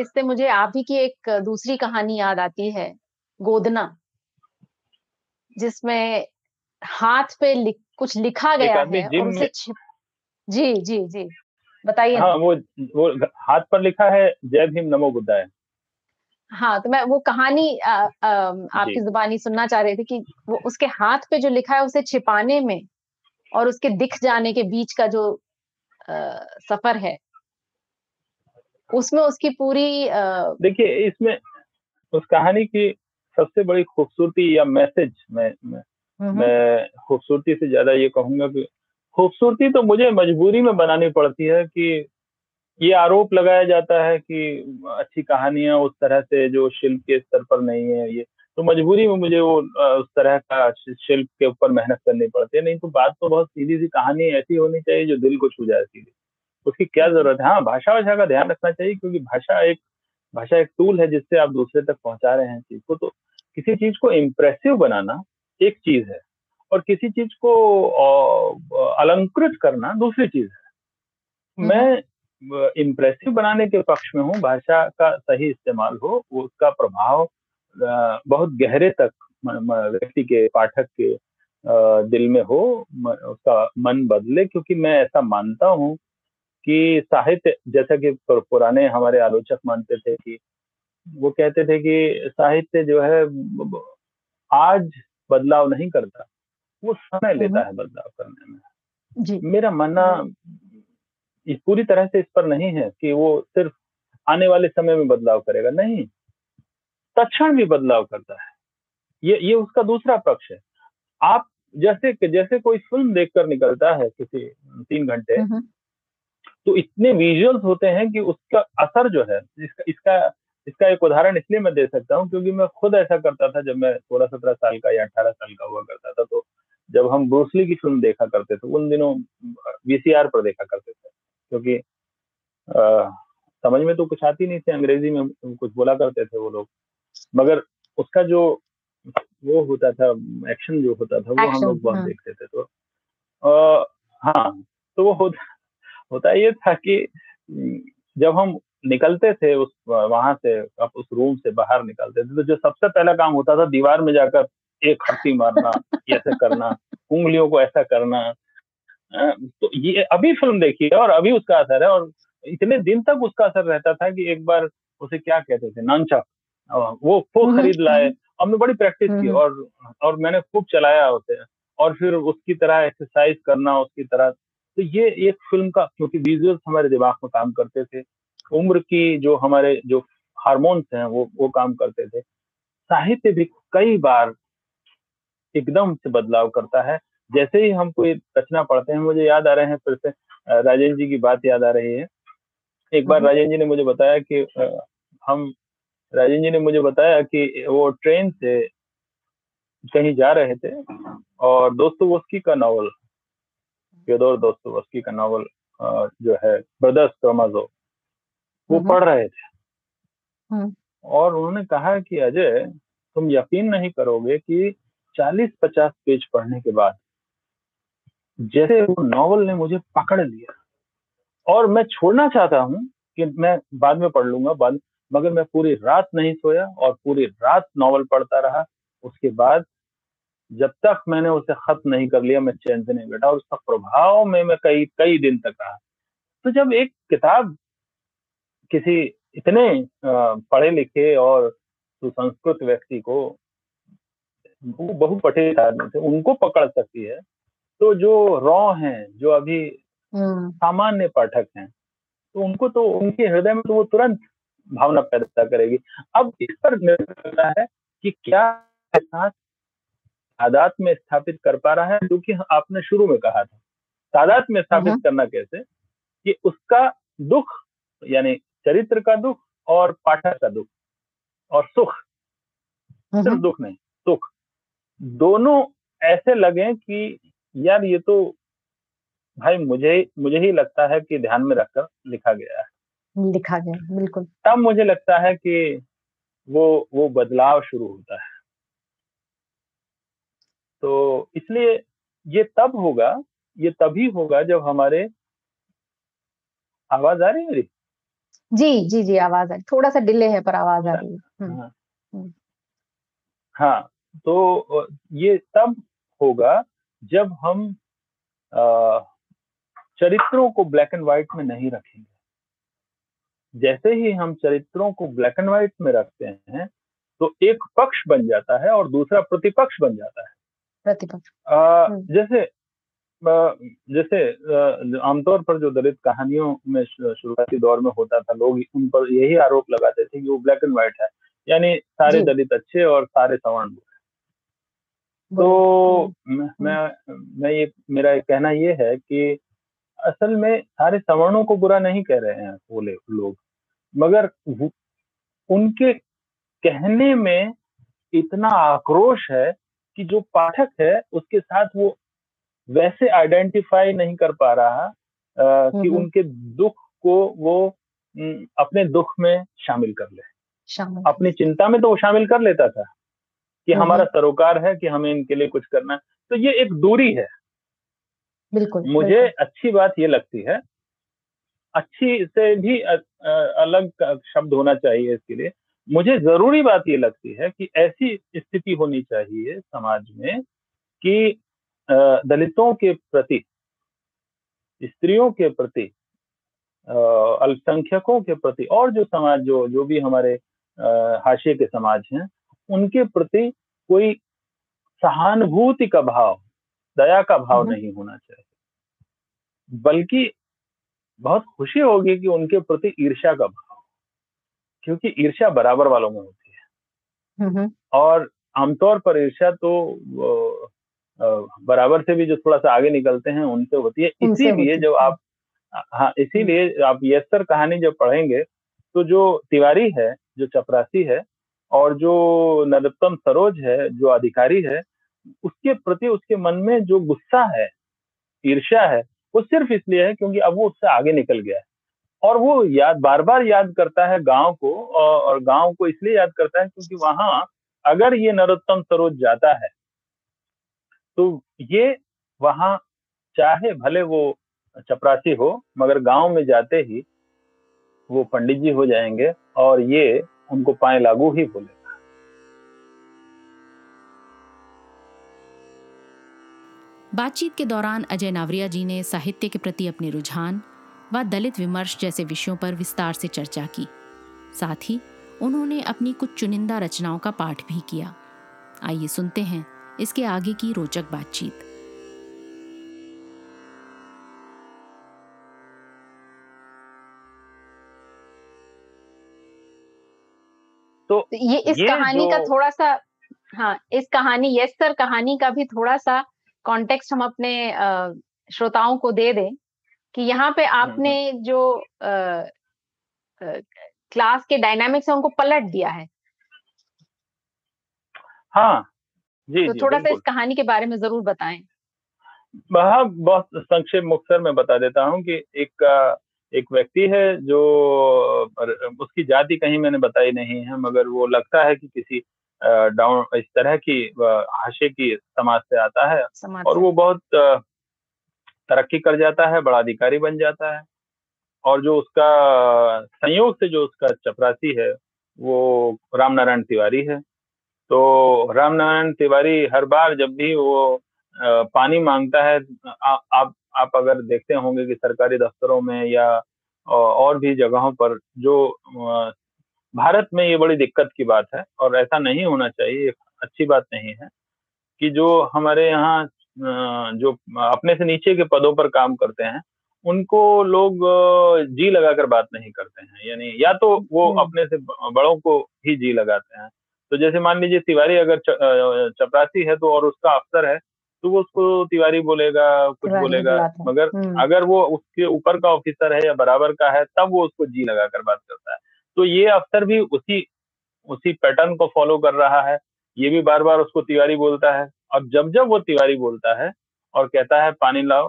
इससे मुझे आप ही की एक दूसरी कहानी याद आती है गोदना जिसमें हाथ पे लिख, कुछ लिखा गया है और उसे छिप जी जी जी। बताइए हाँ वो वो हाथ पर लिखा है जय भीम नमो बुद्धाय। हाँ तो मैं वो कहानी आ, आ, आपकी जुबानी सुनना चाह रही थी कि वो उसके हाथ पे जो लिखा है उसे छिपाने में और उसके दिख जाने के बीच का जो आ, सफ़र है उसमें उसकी पूरी देखिए इसमें उस कहानी की सबसे बड़ी खूबसूरती या मैसेज मैं मैं, मैं खूबसूरती से ज़्यादा ये कहूँगा कि खूबसूरती तो मुझे मजबूरी में बनानी पड़ती है कि ये आरोप लगाया जाता है कि अच्छी कहानियाँ उस तरह से जो शिल्प के स्तर पर नहीं है, ये। तो मजबूरी में मुझे वो उस तरह का शिल्प के ऊपर मेहनत करनी पड़ती है। नहीं तो बात तो बहुत सीधी सी कहानी ऐसी होनी चाहिए जो दिल को छू जाए सीधी। उसकी क्या ज़रूरत है? हाँ भाषा भाषा का ध्यान रखना चाहिए क्योंकि भाषा एक भाषा एक टूल है जिससे आप दूसरे तक पहुँचा रहे हैं चीज़ को। तो किसी चीज़ को इम्प्रेसिव बनाना एक चीज़ है। और किसी चीज़ को अलंकृत करना दूसरी चीज़ है। मैं इम्प्रेसिव बनाने के पक्ष में हूँ भाषा का सही इस्तेमाल हो उसका प्रभाव बहुत गहरे तक व्यक्ति के पाठक के दिल में हो उसका मन बदले क्योंकि मैं ऐसा मानता हूँ कि साहित्य जैसा कि पुराने हमारे आलोचक मानते थे कि वो कहते थे कि साहित्य जो है आज बदलाव नहीं करता। वो समय लेता है बदलाव करने में। जी। मेरा मानना इस पूरी तरह से इस पर नहीं है कि वो सिर्फ़ आने वाले समय में बदलाव करेगा। नहीं तक्षण भी बदलाव करता है। ये ये उसका दूसरा पक्ष है। आप जैसे जैसे कोई फ़िल्म देखकर निकलता है किसी तीन घंटे तो इतने विजुअल्स होते हैं कि उसका असर जो है इसका इसका इसका एक उदाहरण इसलिए मैं दे सकता हूँ क्योंकि मैं खुद ऐसा करता था जब मैं सोलह सत्रह साल का या अठारह साल का हुआ करता था तो जब हम ब्रूसली की फ़िल्म देखा करते थे उन दिनों वीसीआर पर देखा करते थे। क्योंकि आ, समझ में तो कुछ आती नहीं थी अंग्रेज़ी में कुछ बोला करते थे वो लोग। मगर उसका जो वो होता था एक्शन जो होता था वो हम लोग बहुत हाँ। देखते थे तो। आ, हाँ तो वो होता होता ये था कि जब हम निकलते थे उस वहाँ से उस रूम से बाहर निकलते थे तो जो सबसे पहला काम होता था दीवार में जाकर एक हट्टी मारना ऐसे करना उंगलियों को ऐसा करना। तो ये अभी फ़िल्म देखी है और अभी उसका असर है और इतने दिन तक उसका असर रहता था कि एक बार उसे क्या कहते थे नानचा वो खूब खरीद लाए। हमने बड़ी प्रैक्टिस की हम्म, और और मैंने खूब चलाया उसे और फिर उसकी तरह एक्सरसाइज करना उसकी तरह। तो ये एक फ़िल्म का क्योंकि विजुअल्स हमारे दिमाग में काम करते थे उम्र की जो हमारे जो हार्मोन्स हैं वो वो काम करते थे। साहित्य भी कई बार एकदम से बदलाव करता है जैसे ही हम कोई रचना पढ़ते हैं मुझे याद आ रहे हैं फिर से राजेंद्र जी की बात याद आ रही है एक बार हम्म। राजेंद्र जी ने मुझे बताया कि हम राजेंद्र जी ने मुझे बताया कि वो ट्रेन से कहीं जा रहे थे और दोस्तोवस्की का नावल फ्योदोर दोस्तोवस्की का नावल जो है ब्रदर्स क्रमाजो वो हम्म। पढ़ रहे थे हम्म। और उन्होंने कहा कि अजय तुम यकीन नहीं करोगे कि 40-50 पेज पढ़ने के बाद जैसे वो नॉवल ने मुझे पकड़ लिया। और मैं छोड़ना चाहता हूँ कि मैं बाद में पढ़ लूँगा, बाद मगर मैं पूरी रात नहीं सोया और पूरी रात नॉवल पढ़ता रहा। उसके बाद जब तक मैंने उसे खत्म नहीं कर लिया, मैं चैन से नहीं बैठा और उसका प्रभाव में मैं कई कई दिन तक रहा। तो जब एक किताब किसी इतने पढ़े लिखे और सुसंस्कृत व्यक्ति को वो बहुपठित आदमी थे उनको पकड़ सकती है तो जो रॉ हैं जो अभी हम्म। सामान्य पाठक हैं तो उनको तो उनके हृदय में तो वो तुरंत भावना पैदा करेगी अब इस पर निर्भर करता है कि क्या साथ तादाद में स्थापित कर पा रहा है जो कि आपने शुरू में कहा था तादाद में स्थापित हम्म। करना कैसे कि उसका दुख यानी चरित्र का दुख और पाठक का दुख और सुख सिर्फ़ हम्म। दुख नहीं सुख दोनों ऐसे लगे कि यार ये तो भाई मुझे मुझे ही लगता है कि ध्यान में रखकर लिखा गया है। लिखा गया बिल्कुल। तब मुझे लगता है कि वो वो बदलाव शुरू होता है। तो इसलिए ये तब होगा ये तभी होगा जब हमारे आवाज़ आ रही है मेरी? जी जी जी आवाज़ आ रही थोड़ा सा डिले है पर आवाज़ आ रही है। हम्म, हाँ, हम्म। हाँ तो ये तब होगा जब हम चरित्रों को ब्लैक एंड व्हाइट में नहीं रखेंगे। जैसे ही हम चरित्रों को ब्लैक एंड व्हाइट में रखते हैं तो एक पक्ष बन जाता है और दूसरा प्रतिपक्ष बन जाता है। प्रतिपक्ष। हम्म। जैसे जैसे आमतौर पर जो दलित कहानियों में शुरुआती दौर में होता था लोग उन पर यही आरोप लगाते थे कि वो ब्लैक एंड व्हाइट है। यानी सारे दलित अच्छे और सारे सवर्ण तो मैं मैं मैं ये मेरा कहना ये है कि असल में सारे सवर्णों को बुरा नहीं कह रहे हैं बोले लोग। मगर उनके कहने में इतना आक्रोश है कि जो पाठक है उसके साथ वो वैसे आइडेंटिफाई नहीं कर पा रहा आ, कि उनके दुख को वो अपने दुख में शामिल कर ले। अपनी चिंता में तो वो शामिल कर लेता था। कि हमारा सरोकार है कि हमें इनके लिए कुछ करना है। तो ये एक दूरी है। बिल्कुल मुझे बिल्कुल। अच्छी बात ये लगती है अच्छी से भी अलग शब्द होना चाहिए इसके लिए। मुझे ज़रूरी बात ये लगती है कि ऐसी स्थिति होनी चाहिए समाज में कि दलितों के प्रति स्त्रियों के प्रति अल्पसंख्यकों के प्रति और जो समाज जो जो भी हमारे हाशिए के समाज हैं उनके प्रति कोई सहानुभूति का भाव दया का भाव हम्म। नहीं होना चाहिए बल्कि बहुत खुशी होगी कि उनके प्रति ईर्ष्या का भाव क्योंकि ईर्ष्या बराबर वालों में होती है हम्म। और आमतौर पर ईर्ष्या तो बराबर से भी जो थोड़ा सा आगे निकलते हैं उनसे होती है इसीलिए जब आप हाँ इसीलिए हम्म। आप यस्तर कहानी जब पढ़ेंगे तो जो तिवारी है जो चपरासी है और जो नरोत्तम सरोज है, जो अधिकारी है, उसके प्रति उसके मन में जो गुस्सा है, ईर्ष्या है, वो सिर्फ़ इसलिए है क्योंकि अब वो उससे आगे निकल गया है। और वो याद बार बार याद करता है गाँव को और गाँव को इसलिए याद करता है क्योंकि वहाँ अगर ये नरोत्तम सरोज जाता है तो ये वहाँ चाहे भले वो चपरासी हो, मगर गाँव में जाते ही वो पंडित जी हो जाएँगे और ये उनको पाए लागू ही बोलेगा बातचीत के दौरान अजय नावरिया जी ने साहित्य के प्रति अपने रुझान व दलित विमर्श जैसे विषयों पर विस्तार से चर्चा की। साथ ही उन्होंने अपनी कुछ चुनिंदा रचनाओं का पाठ भी किया। आइए सुनते हैं इसके आगे की रोचक बातचीत। तो ये इस ये कहानी का थोड़ा सा हाँ इस कहानी यस सर कहानी का भी थोड़ा सा कॉन्टेक्स्ट हम अपने श्रोताओं को दे दें कि यहाँ पे हम्म, आपने। जो। क्लास के डायनामिक्स है उनको पलट दिया है। हाँ जी तो थोड़ा सा इस कहानी के बारे में ज़रूर बताएँ। हाँ बहुत संक्षेप मुख्तर में बता देता हूँ कि एक एक व्यक्ति है जो उसकी जाति कहीं मैंने बताई नहीं है मगर वो लगता है कि किसी डाउन इस तरह की हाशे की समाज से आता है और वो बहुत तरक्की कर जाता है बड़ा अधिकारी बन जाता है और जो उसका संयोग से जो उसका चपरासी है वो रामनारायण तिवारी है। तो राम नारायण तिवारी हर बार जब भी वो पानी माँगता है आ, आप आप अगर देखते होंगे कि सरकारी दफ्तरों में या और भी जगहों पर जो भारत में ये बड़ी दिक्कत की बात है और ऐसा नहीं होना चाहिए अच्छी बात नहीं है कि जो हमारे यहाँ जो अपने से नीचे के पदों पर काम करते हैं उनको लोग जी लगाकर बात नहीं करते हैं यानी या तो वो हम्म। अपने से बड़ों को ही जी लगाते हैं तो जैसे मान लीजिए तिवारी अगर चपरासी है तो और उसका अफसर है तो वो उसको तिवारी बोलेगा कुछ बोलेगा मगर हम्म। अगर वो उसके ऊपर का ऑफिसर है या बराबर का है तब वो उसको जी लगाकर बात करता है। तो ये अफसर भी उसी उसी पैटर्न को फॉलो कर रहा है। ये भी बार बार उसको तिवारी बोलता है। और जब जब वो तिवारी बोलता है और कहता है पानी लाओ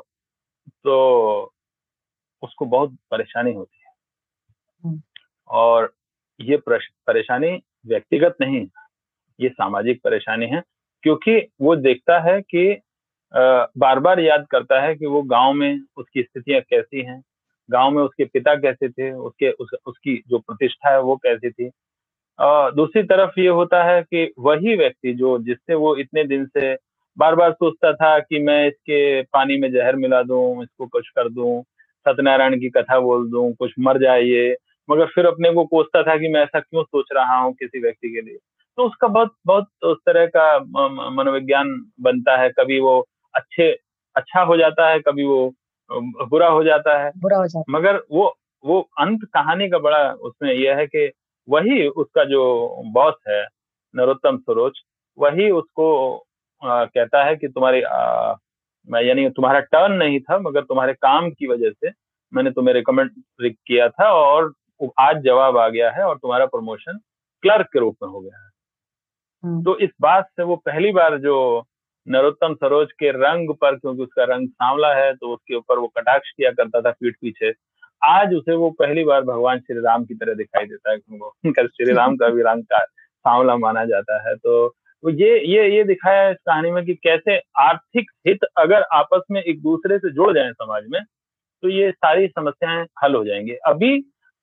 तो उसको बहुत परेशानी होती है। हम्म। और ये परेशानी व्यक्तिगत नहीं ये सामाजिक परेशानी है। क्योंकि वो देखता है कि बार बार याद करता है कि वो गाँव में उसकी स्थितियाँ कैसी हैं गाँव में उसके पिता कैसे थे उसके उस, उसकी जो प्रतिष्ठा है वो कैसी थी। आ, दूसरी तरफ़ ये होता है कि वही व्यक्ति जो जिससे वो इतने दिन से बार बार सोचता था कि मैं इसके पानी में जहर मिला दूँ इसको कुछ कर दूँ सत्यनारायण की कथा बोल दूँ कुछ मर जाए मगर फिर अपने को कोसता था कि मैं ऐसा क्यों सोच रहा हूँ किसी व्यक्ति के लिए। तो उसका बहुत बहुत उस तरह का मनोविज्ञान बनता है। कभी वो अच्छे अच्छा हो जाता है कभी वो बुरा हो जाता है। बुरा हो जाता है। मगर वो वो अंत कहानी का बड़ा उसमें यह है कि वही उसका जो बॉस है नरोत्तम सरोज वही उसको आ, कहता है कि तुम्हारी यानी तुम्हारा टर्न नहीं था मगर तुम्हारे काम की वजह से मैंने तुम्हें रिकमेंड किया था और आज जवाब आ गया है और तुम्हारा प्रमोशन क्लर्क के रूप में हो गया है। तो इस बात से वो पहली बार जो नरोत्तम सरोज के रंग पर क्योंकि उसका रंग सांवला है तो उसके ऊपर वो कटाक्ष किया करता था पीठ पीछे। आज उसे वो पहली बार भगवान श्री राम की तरह दिखाई देता है उनको श्री [LAUGHS] राम का भी रंग का सांवला माना जाता है। तो तो ये ये ये दिखाया है इस कहानी में कि कैसे आर्थिक हित अगर आपस में एक दूसरे से जुड़ जाए समाज में तो ये सारी समस्याएँ हल हो जाएँगी। अभी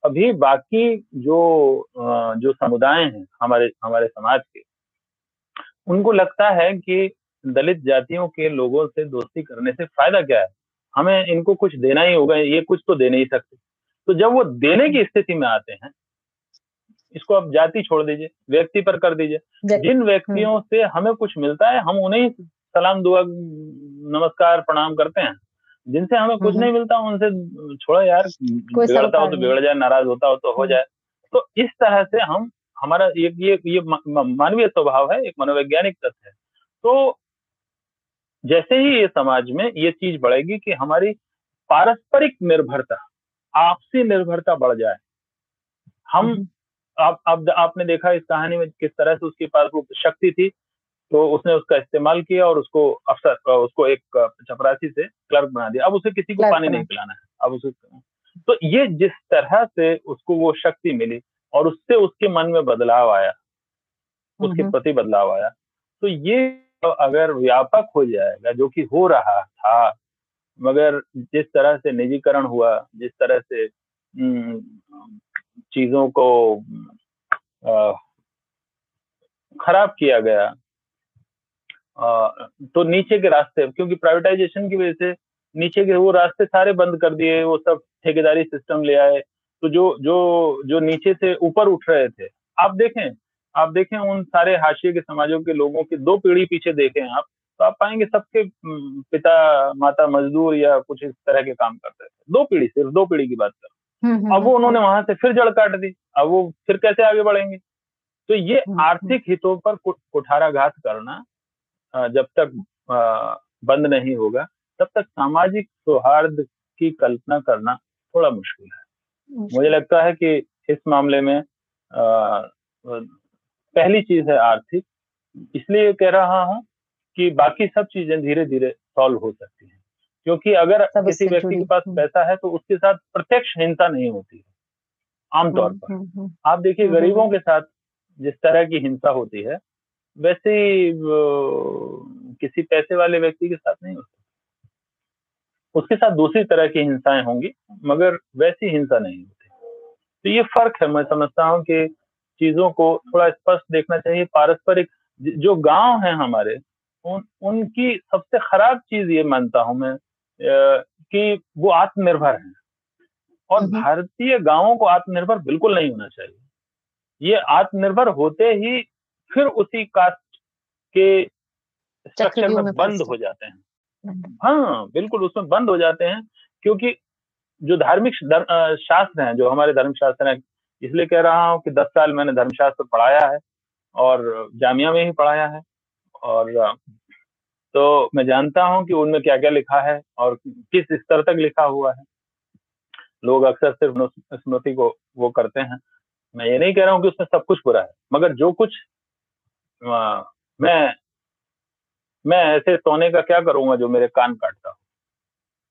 अभी बाकी जो जो समुदाय हैं हमारे हमारे समाज के उनको लगता है कि दलित जातियों के लोगों से दोस्ती करने से फ़ायदा क्या है हमें इनको कुछ देना ही होगा ये कुछ तो दे नहीं सकते तो जब वो देने की स्थिति में आते हैं इसको आप जाति छोड़ दीजिए व्यक्ति पर कर दीजिए जिन व्यक्तियों हम्म। से हमें कुछ मिलता है हम उन्हें सलाम दुआ नमस्कार प्रणाम करते हैं जिनसे हमें कुछ हम्म। नहीं मिलता उनसे छोड़ो यार बिगड़ता हो तो बिगड़ जाए नाराज़ होता हो तो हो हम्म। जाए तो इस तरह से हम हमारा ये ये ये मानवीय स्वभाव है एक मनोवैज्ञानिक तथ्य है। तो जैसे ही ये समाज में ये चीज़ बढ़ेगी कि हमारी पारस्परिक निर्भरता आपसी निर्भरता बढ़ जाए हम आप, आप आपने देखा इस कहानी में किस तरह से उसके पास वो शक्ति थी तो उसने उसका इस्तेमाल किया और उसको अफसर उसको एक चपरासी से क्लर्क बना दिया। अब उसे किसी को पानी नहीं पिलाना है। अब उसे तो ये जिस तरह से उसको वो शक्ति मिली और उससे उसके मन में बदलाव आया उसके प्रति बदलाव आया। तो ये अगर व्यापक हो जाएगा जो कि हो रहा था मगर जिस तरह से निजीकरण हुआ जिस तरह से चीज़ों को खराब किया गया तो नीचे के रास्ते क्योंकि प्राइवेटाइजेशन की वजह से नीचे के वो रास्ते सारे बंद कर दिए वो सब ठेकेदारी सिस्टम ले आए तो जो जो जो नीचे से ऊपर उठ रहे थे आप देखें आप देखें उन सारे हाशिए के समाजों के लोगों की दो पीढ़ी पीछे देखें आप तो आप पाएँगे सबके पिता माता मजदूर या कुछ इस तरह के काम करते थे। दो पीढ़ी सिर्फ़ दो पीढ़ी की बात कर। हम्म, हम्म, अब वो उन्होंने हम्म। वहाँ से फिर जड़ काट दी अब वो फिर कैसे आगे बढ़ेंगे? तो ये आर्थिक हितों पर कुठाराघात करना जब तक बंद नहीं होगा तब तक सामाजिक सौहार्द की कल्पना करना थोड़ा मुश्किल है। मुझे लगता है कि इस मामले में आ, पहली चीज़ है आर्थिक। इसलिए कह रहा हूँ कि बाकी सब चीज़ें धीरे धीरे सॉल्व हो सकती हैं। क्योंकि अगर किसी व्यक्ति के पास पैसा है तो उसके साथ प्रत्यक्ष हिंसा नहीं होती है आमतौर हम्म, पर। हम्म, हम्म। आप देखिए गरीबों के साथ जिस तरह की हिंसा होती है वैसे किसी पैसे वाले व्यक्ति के साथ नहीं होती। उसके साथ दूसरी तरह की हिंसाएँ होंगी मगर वैसी हिंसा नहीं होती। तो ये फ़र्क है मैं समझता हूँ कि चीज़ों को थोड़ा स्पष्ट देखना चाहिए। पारस्परिक जो गाँव है हमारे उन उनकी सबसे खराब चीज़ ये मानता हूँ मैं कि वो आत्मनिर्भर हैं। और भारतीय गाँवों को आत्मनिर्भर बिल्कुल नहीं होना चाहिए। ये आत्मनिर्भर होते ही फिर उसी कास्ट के स्ट्रक्चर में बंद हो। जाते हैं। हाँ बिल्कुल उसमें बंद हो जाते हैं क्योंकि जो धार्मिक शास्त्र हैं जो हमारे धर्म शास्त्र हैं इसलिए कह रहा हूँ कि दस साल मैंने धर्मशास्त्र पढ़ाया है और जामिया में ही पढ़ाया है और तो मैं जानता हूँ कि उनमें क्या क्या लिखा है और किस स्तर तक लिखा हुआ है। लोग अक्सर सिर्फ़ स्मृति को वो करते हैं। मैं ये नहीं कह रहा हूँ कि उसमें सब कुछ बुरा है मगर जो कुछ आ, मैं मैं ऐसे सोने का क्या करूँगा जो मेरे कान काटता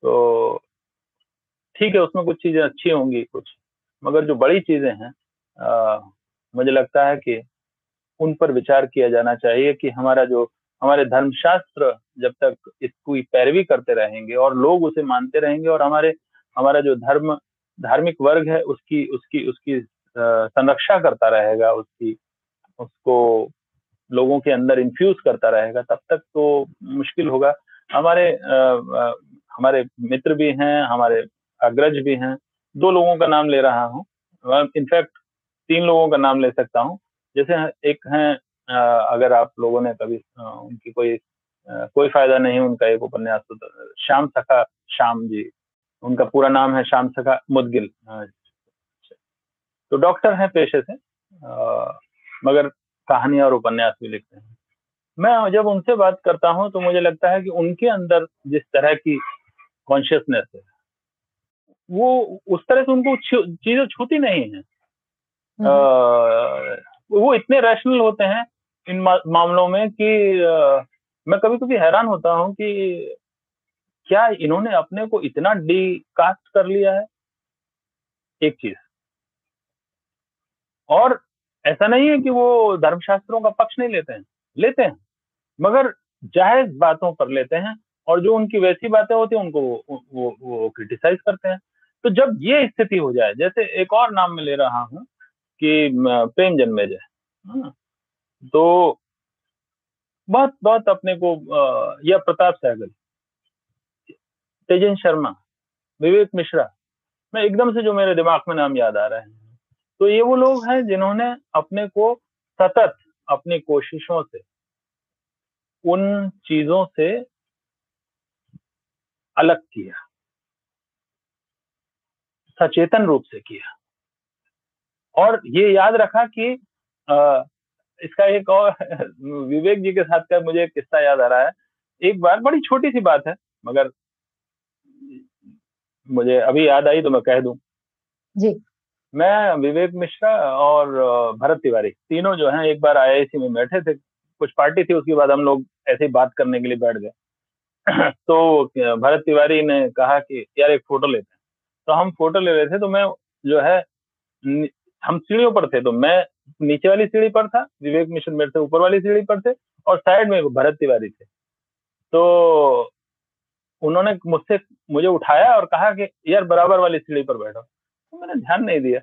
तो ठीक है उसमें कुछ चीज़ें अच्छी होंगी कुछ। मगर जो बड़ी चीज़ें हैं आ, मुझे लगता है कि उन पर विचार किया जाना चाहिए कि हमारा जो हमारे धर्मशास्त्र जब तक इसकी पैरवी करते रहेंगे और लोग उसे मानते रहेंगे और हमारे हमारा जो धर्म धार्मिक वर्ग है उसकी उसकी उसकी संरक्षा करता रहेगा उसकी उसको लोगों के अंदर इन्फ्यूज करता रहेगा तब तक तो मुश्किल होगा। हमारे आ, हमारे मित्र भी हैं हमारे अग्रज भी हैं। दो लोगों का नाम ले रहा हूँ। इनफैक्ट तीन लोगों का नाम ले सकता हूँ। जैसे एक हैं अगर आप लोगों ने कभी उनकी कोई कोई फ़ायदा नहीं उनका एक उपन्यास तो श्याम सखा श्याम जी उनका पूरा नाम है श्याम सखा मुदगिल। तो डॉक्टर हैं पेशे से। मगर कहानी और उपन्यास भी लिखते हैं। मैं जब उनसे बात करता हूँ तो मुझे लगता है कि उनके अंदर जिस तरह की कॉन्शियसनेस है वो उस तरह से उनको चीज़ें छूती नहीं है। हम्म। वो इतने रैशनल होते हैं इन मामलों में कि आ, मैं कभी कभी हैरान होता हूँ कि क्या इन्होंने अपने को इतना डी कास्ट कर लिया है? एक चीज़। और ऐसा नहीं है कि वो धर्मशास्त्रों का पक्ष नहीं लेते हैं। लेते हैं मगर जायज़ बातों पर लेते हैं और जो उनकी वैसी बातें होती हैं उनको वो वो, वो क्रिटिसाइज करते हैं। तो जब ये स्थिति हो जाए जैसे एक और नाम में ले रहा हूँ कि प्रेम जन्मेजय हाँ, तो बहुत बहुत अपने को या प्रताप सहगल तेजन शर्मा विवेक मिश्रा मैं एकदम से जो मेरे दिमाग में नाम याद आ रहे हैं। तो ये वो लोग हैं जिन्होंने अपने को सतत अपनी कोशिशों से उन चीज़ों से अलग किया। सचेतन रूप से किया। और ये याद रखा कि आ, इसका एक और [LAUGHS] विवेक जी के साथ का मुझे एक किस्सा याद आ रहा है। एक बार बड़ी छोटी सी बात है मगर मुझे अभी याद आई तो मैं कह दूँ। जी। मैं विवेक मिश्रा और भरत तिवारी, तीनों जो हैं, एक बार आईआईसी में बैठे थे। कुछ पार्टी थी, उसके बाद हम लोग ऐसे ही बात करने के लिए बैठ गए। [CLEARS THROAT] तो भरत तिवारी ने कहा कि, यार, एक फ़ोटो लेते हैं। तो हम फ़ोटो ले रहे थे तो मैं जो है हम सीढ़ियों पर थे तो मैं नीचे वाली सीढ़ी पर था, विवेक मिश्र मेरे से ऊपर वाली सीढ़ी पर थे और साइड में भरत तिवारी थे। तो उन्होंने मुझसे, मुझे उठाया और कहा कि, यार, बराबर वाली सीढ़ी पर बैठो। तो मैंने ध्यान नहीं दिया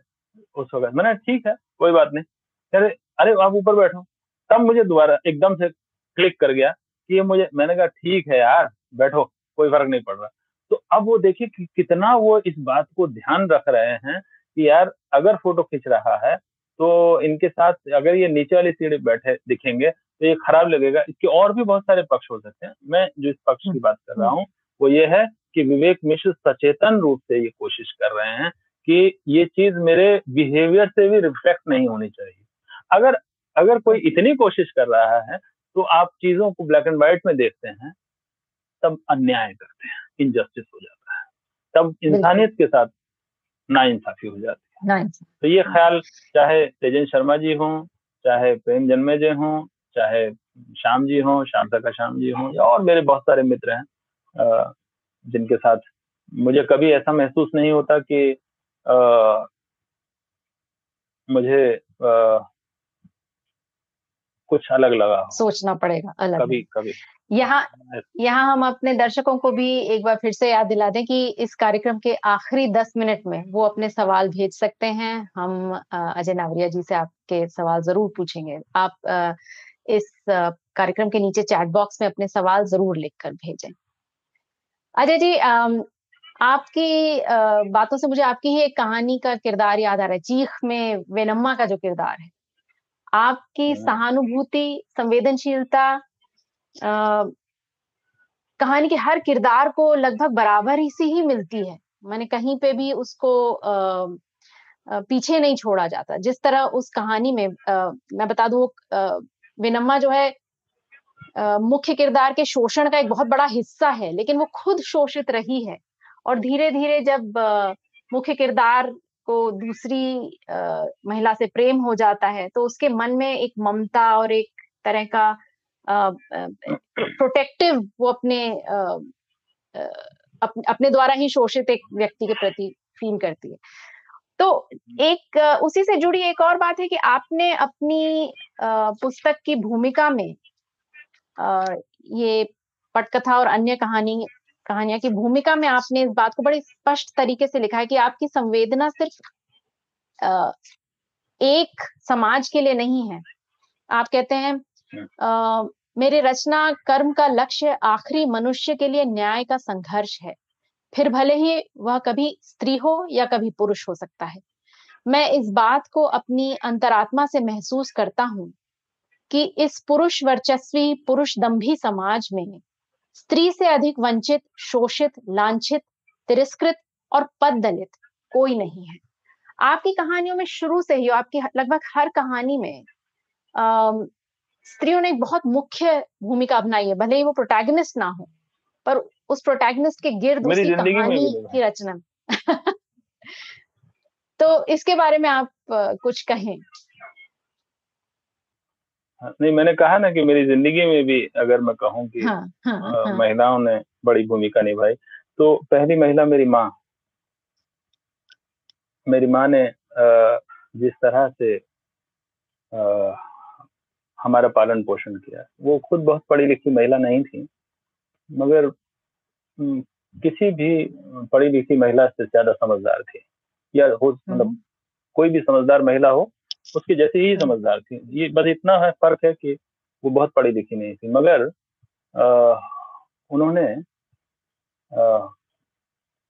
उस वक्त। मैंने ठीक है, कोई बात नहीं। अरे अरे, आप ऊपर बैठो। तब मुझे दोबारा एकदम से क्लिक कर गया कि ये मुझे, मैंने कहा, ठीक है यार, बैठो, कोई फ़र्क नहीं पड़ रहा। तो अब वो देखिए कि कितना वो इस बात को ध्यान रख रहे हैं कि यार, अगर फ़ोटो खींच रहा है तो इनके साथ अगर ये नीचे वाली सीढ़ी बैठे दिखेंगे तो ये खराब लगेगा। इसके और भी बहुत सारे पक्ष हो सकते हैं। मैं जो इस पक्ष की बात कर रहा हूँ, वो ये है कि विवेक मिश्र सचेतन रूप से ये कोशिश कर रहे हैं कि ये चीज़ मेरे बिहेवियर से भी रिफ्लेक्ट नहीं होनी चाहिए। अगर अगर कोई इतनी कोशिश कर रहा है तो आप चीज़ों को ब्लैक एंड व्हाइट में देखते हैं तब अन्याय करते हैं इनजस्टिस हो जाता है। तब इंसानियत के साथ ना इंसाफी हो जाती है। तो ये ख्याल चाहे तेजन शर्मा जी हों चाहे प्रेम जन्मेजय हों चाहे श्याम जी हों शांता का श्याम जी हों या और मेरे बहुत सारे मित्र हैं जिनके साथ मुझे कभी ऐसा महसूस नहीं होता कि आ, मुझे आ, कुछ अलग लगा सोचना पड़ेगा अलग कभी कभी। यहाँ यहाँ हम अपने दर्शकों को भी एक बार फिर से याद दिला दें कि इस कार्यक्रम के आखिरी दस मिनट में वो अपने सवाल भेज सकते हैं। हम अजय नावरिया जी से आपके सवाल ज़रूर पूछेंगे। आप इस कार्यक्रम के नीचे चैट बॉक्स में अपने सवाल ज़रूर लिखकर भेजें। अजय जी आपकी बातों से मुझे आपकी ही एक कहानी का किरदार याद आ रहा है चीख में वेनम्मा का जो किरदार है। आपकी हाँ। सहानुभूति संवेदनशीलता कहानी के हर किरदार को लगभग बराबर ही सी ही मिलती है। मैंने कहीं पे भी उसको आ, पीछे नहीं छोड़ा जाता। जिस तरह उस कहानी में आ, मैं बता दू विनम्मा जो है मुख्य किरदार के शोषण का एक बहुत बड़ा हिस्सा है लेकिन वो खुद शोषित रही है। और धीरे धीरे जब मुख्य किरदार को दूसरी महिला से प्रेम हो जाता है तो उसके मन में एक ममता और एक तरह का प्रोटेक्टिव वो अपने अप, अपने द्वारा ही शोषित एक व्यक्ति के प्रति फील करती है। तो एक उसी से जुड़ी एक और बात है कि आपने अपनी पुस्तक की भूमिका में ये पटकथा और अन्य कहानी कहानियाँ की भूमिका में आपने इस बात को बड़े स्पष्ट तरीके से लिखा है कि आपकी संवेदना सिर्फ़ एक समाज के लिए नहीं है। आप कहते हैं आ, मेरे रचना कर्म का लक्ष्य आखिरी मनुष्य के लिए न्याय का संघर्ष है। फिर भले ही वह कभी स्त्री हो या कभी पुरुष हो सकता है। मैं इस बात को अपनी अंतरात्मा से महसूस करता हूँ कि इस पुरुष वर्चस्वी पुरुष दम्भी समाज में स्त्री से अधिक वंचित शोषित लांछित तिरस्कृत और पद दलित कोई नहीं है। आपकी कहानियों में शुरू से ही आपकी लगभग हर कहानी में स्त्रियों ने एक बहुत मुख्य भूमिका अपनाई है भले ही वो प्रोटैगनिस्ट ना हो पर उस प्रोटैगनिस्ट के गिर्द उसकी कहानी की रचना। [LAUGHS] तो इसके बारे में आप कुछ कहें। हाँ, नहीं मैंने कहा ना कि मेरी ज़िंदगी में भी अगर मैं कहूँ कि हाँ, हाँ, हाँ, महिलाओं ने बड़ी भूमिका निभाई तो पहली महिला मेरी माँ। मेरी माँ ने जिस तरह से हमारा पालन पोषण किया वो खुद बहुत पढ़ी लिखी महिला नहीं थी मगर किसी भी पढ़ी लिखी महिला से ज़्यादा समझदार थी या हो। मतलब कोई भी समझदार महिला हो उसकी जैसे ही समझदार थी। ये बस इतना है फ़र्क है कि वो बहुत पढ़ी लिखी नहीं थी। मगर आ, उन्होंने आ,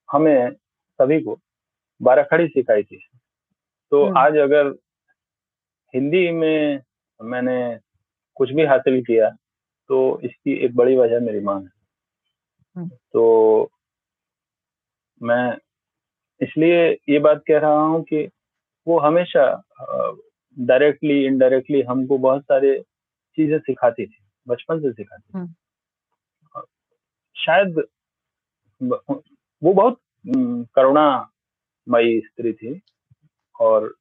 हमें सभी को बारह खड़ी सिखाई थी। तो आज अगर हिंदी में मैंने कुछ भी हासिल किया तो इसकी एक बड़ी वजह मेरी माँ है। तो मैं इसलिए ये बात कह रहा हूँ कि वो हमेशा डायरेक्टली इनडायरेक्टली हमको बहुत सारे चीज़ें सिखाती थी बचपन से सिखाती थी। शायद वो बहुत करुणामयी स्त्री थी और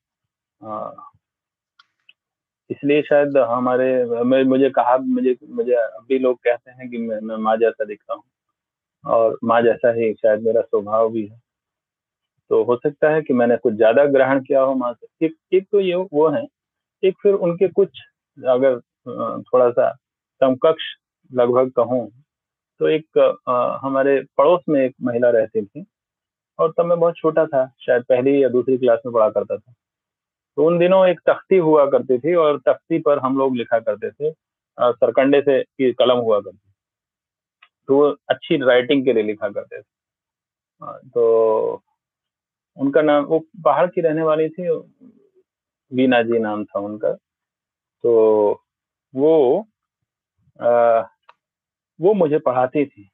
इसलिए शायद हमारे मुझे कहा मुझे मुझे अभी लोग कहते हैं कि मैं, मैं माँ जैसा दिखता हूँ और माँ जैसा ही शायद मेरा स्वभाव भी है। तो हो सकता है कि मैंने कुछ ज़्यादा ग्रहण किया हो माँ से। एक एक तो ये वो है एक फिर उनके कुछ अगर थोड़ा सा समकक्ष लगभग कहूँ तो एक आ, हमारे पड़ोस में एक महिला रहती थी और तब मैं बहुत छोटा था शायद पहली या दूसरी क्लास में पढ़ा करता था। तो उन दिनों एक तख्ती हुआ करती थी और तख्ती पर हम लोग लिखा करते थे सरकंडे से की कलम हुआ करती तो अच्छी राइटिंग के लिए लिखा करते थे। तो उनका नाम वो बाहर की रहने वाली थी बीना जी नाम था उनका। तो वो आ, वो मुझे पढ़ाती थी।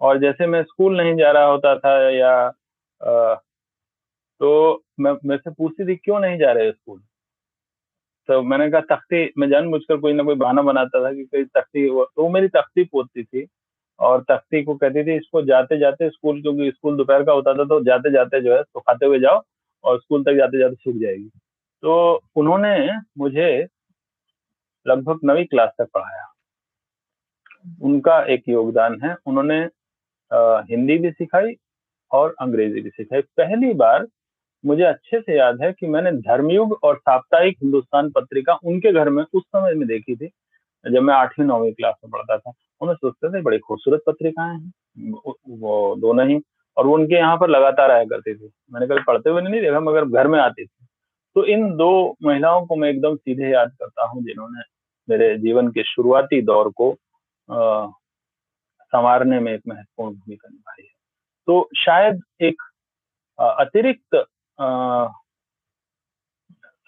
और जैसे मैं स्कूल नहीं जा रहा होता था या आ, तो मैं मेरे से पूछती थी क्यों नहीं जा रहे स्कूल? तो मैंने कहा तख्ती मैं जानबूझकर कोई ना कोई बहाना बनाता था कि कोई तख्ती वो तो वो मेरी तख्ती पोतती थी। और तख्ती को कहती थी, इसको जाते जाते स्कूल, क्योंकि स्कूल दोपहर का होता था तो जाते जाते जो है तो खाते हुए जाओ और स्कूल तक जाते जाते सूख जाएगी। तो उन्होंने मुझे लगभग नवी क्लास तक पढ़ाया। उनका एक योगदान है। उन्होंने हिंदी भी सिखाई और अंग्रेज़ी भी सिखाई। पहली बार मुझे अच्छे से याद है कि मैंने धर्मयुग और साप्ताहिक हिंदुस्तान पत्रिका उनके घर में उस समय में देखी थी। जब मैं आठवीं, नौवीं क्लास में पढ़ता था उन्हें सोचते थे बड़ी खूबसूरत पत्रिकाएँ हैं। वो दोनों ही और वो उनके यहाँ पर लगातार आया करती थी। मैंने कभी पढ़ते हुए नहीं देखा, मगर घर में आती थी। तो इन दो महिलाओं को मैं एकदम सीधे याद करता हूँ, जिन्होंने मेरे जीवन के शुरुआती दौर को संवारने में एक महत्वपूर्ण भूमिका निभाई है। तो शायद एक अतिरिक्त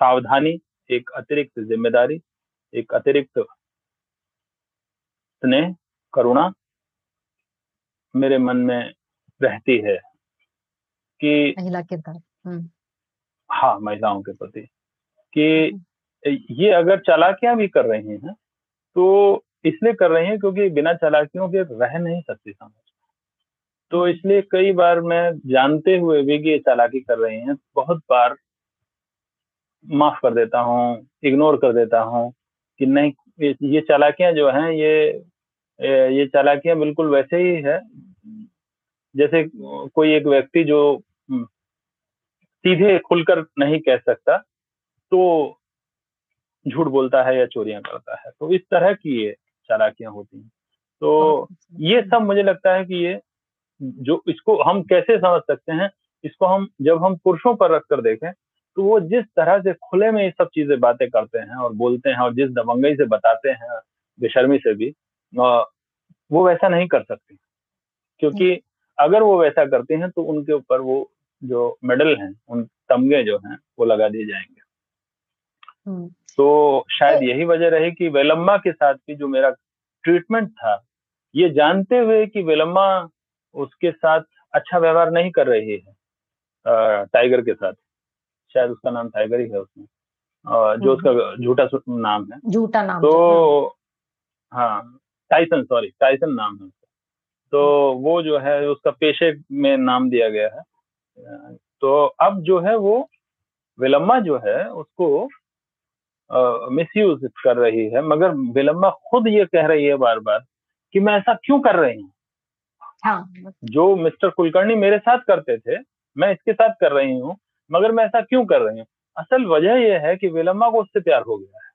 सावधानी, एक अतिरिक्त ज़िम्मेदारी, एक अतिरिक्त स्नेह करुणा मेरे मन में रहती है कि महिला किरदार हम्म। हाँ महिलाओं के प्रति कि हम्म। ये अगर चालाकियाँ भी कर रही हैं तो इसलिए कर रही हैं क्योंकि बिना चालाकियों के रह नहीं सकती समझ तो इसलिए कई बार मैं जानते हुए भी कि ये चालाकी कर रही हैं बहुत बार माफ़ कर देता हूँ इग्नोर कर देता हूँ कि नहीं ये चालाकियाँ जो हैं ये ये चालाकियाँ बिल्कुल वैसे ही है। जैसे कोई एक व्यक्ति जो हम्म, सीधे खुलकर नहीं कह सकता तो झूठ बोलता है या चोरियाँ करता है। तो इस तरह की ये चालाकियाँ होती हैं। तो ये सब मुझे लगता है कि ये जो इसको हम कैसे समझ सकते हैं इसको हम जब हम पुरुषों पर रख कर देखें तो वो जिस तरह से खुले में ये सब चीज़ें बातें करते हैं और बोलते हैं और जिस दबंगई से बताते हैं बेशर्मी से भी वो वैसा नहीं कर सकते। क्योंकि अगर वो वैसा करते हैं तो उनके ऊपर वो जो मेडल हैं उन तमगे जो हैं वो लगा दिए जाएँगे। हम्म। तो शायद तो यही वजह रही कि वेलम्मा के साथ भी जो मेरा ट्रीटमेंट था ये जानते हुए कि वेलम्मा उसके साथ अच्छा व्यवहार नहीं कर रही है टाइगर के साथ। शायद उसका नाम टाइगर ही है उसमें जो उसका हम्म। झूठा नाम है। झूठा नाम तो हाँ टाइसन सॉरी टाइसन नाम है उसका। तो वो जो है उसका पेशे में नाम दिया गया है। तो अब जो है वो विलम्मा जो है उसको मिसयूज कर रही है मगर विलम्मा खुद ये कह रही है बार बार कि मैं ऐसा क्यों कर रही हूँ? हाँ। जो मिस्टर कुलकर्णी मेरे साथ करते थे मैं इसके साथ कर रही हूँ मगर मैं ऐसा क्यों कर रही हूँ? असल वजह यह है कि विलम्बा को उससे प्यार हो गया है।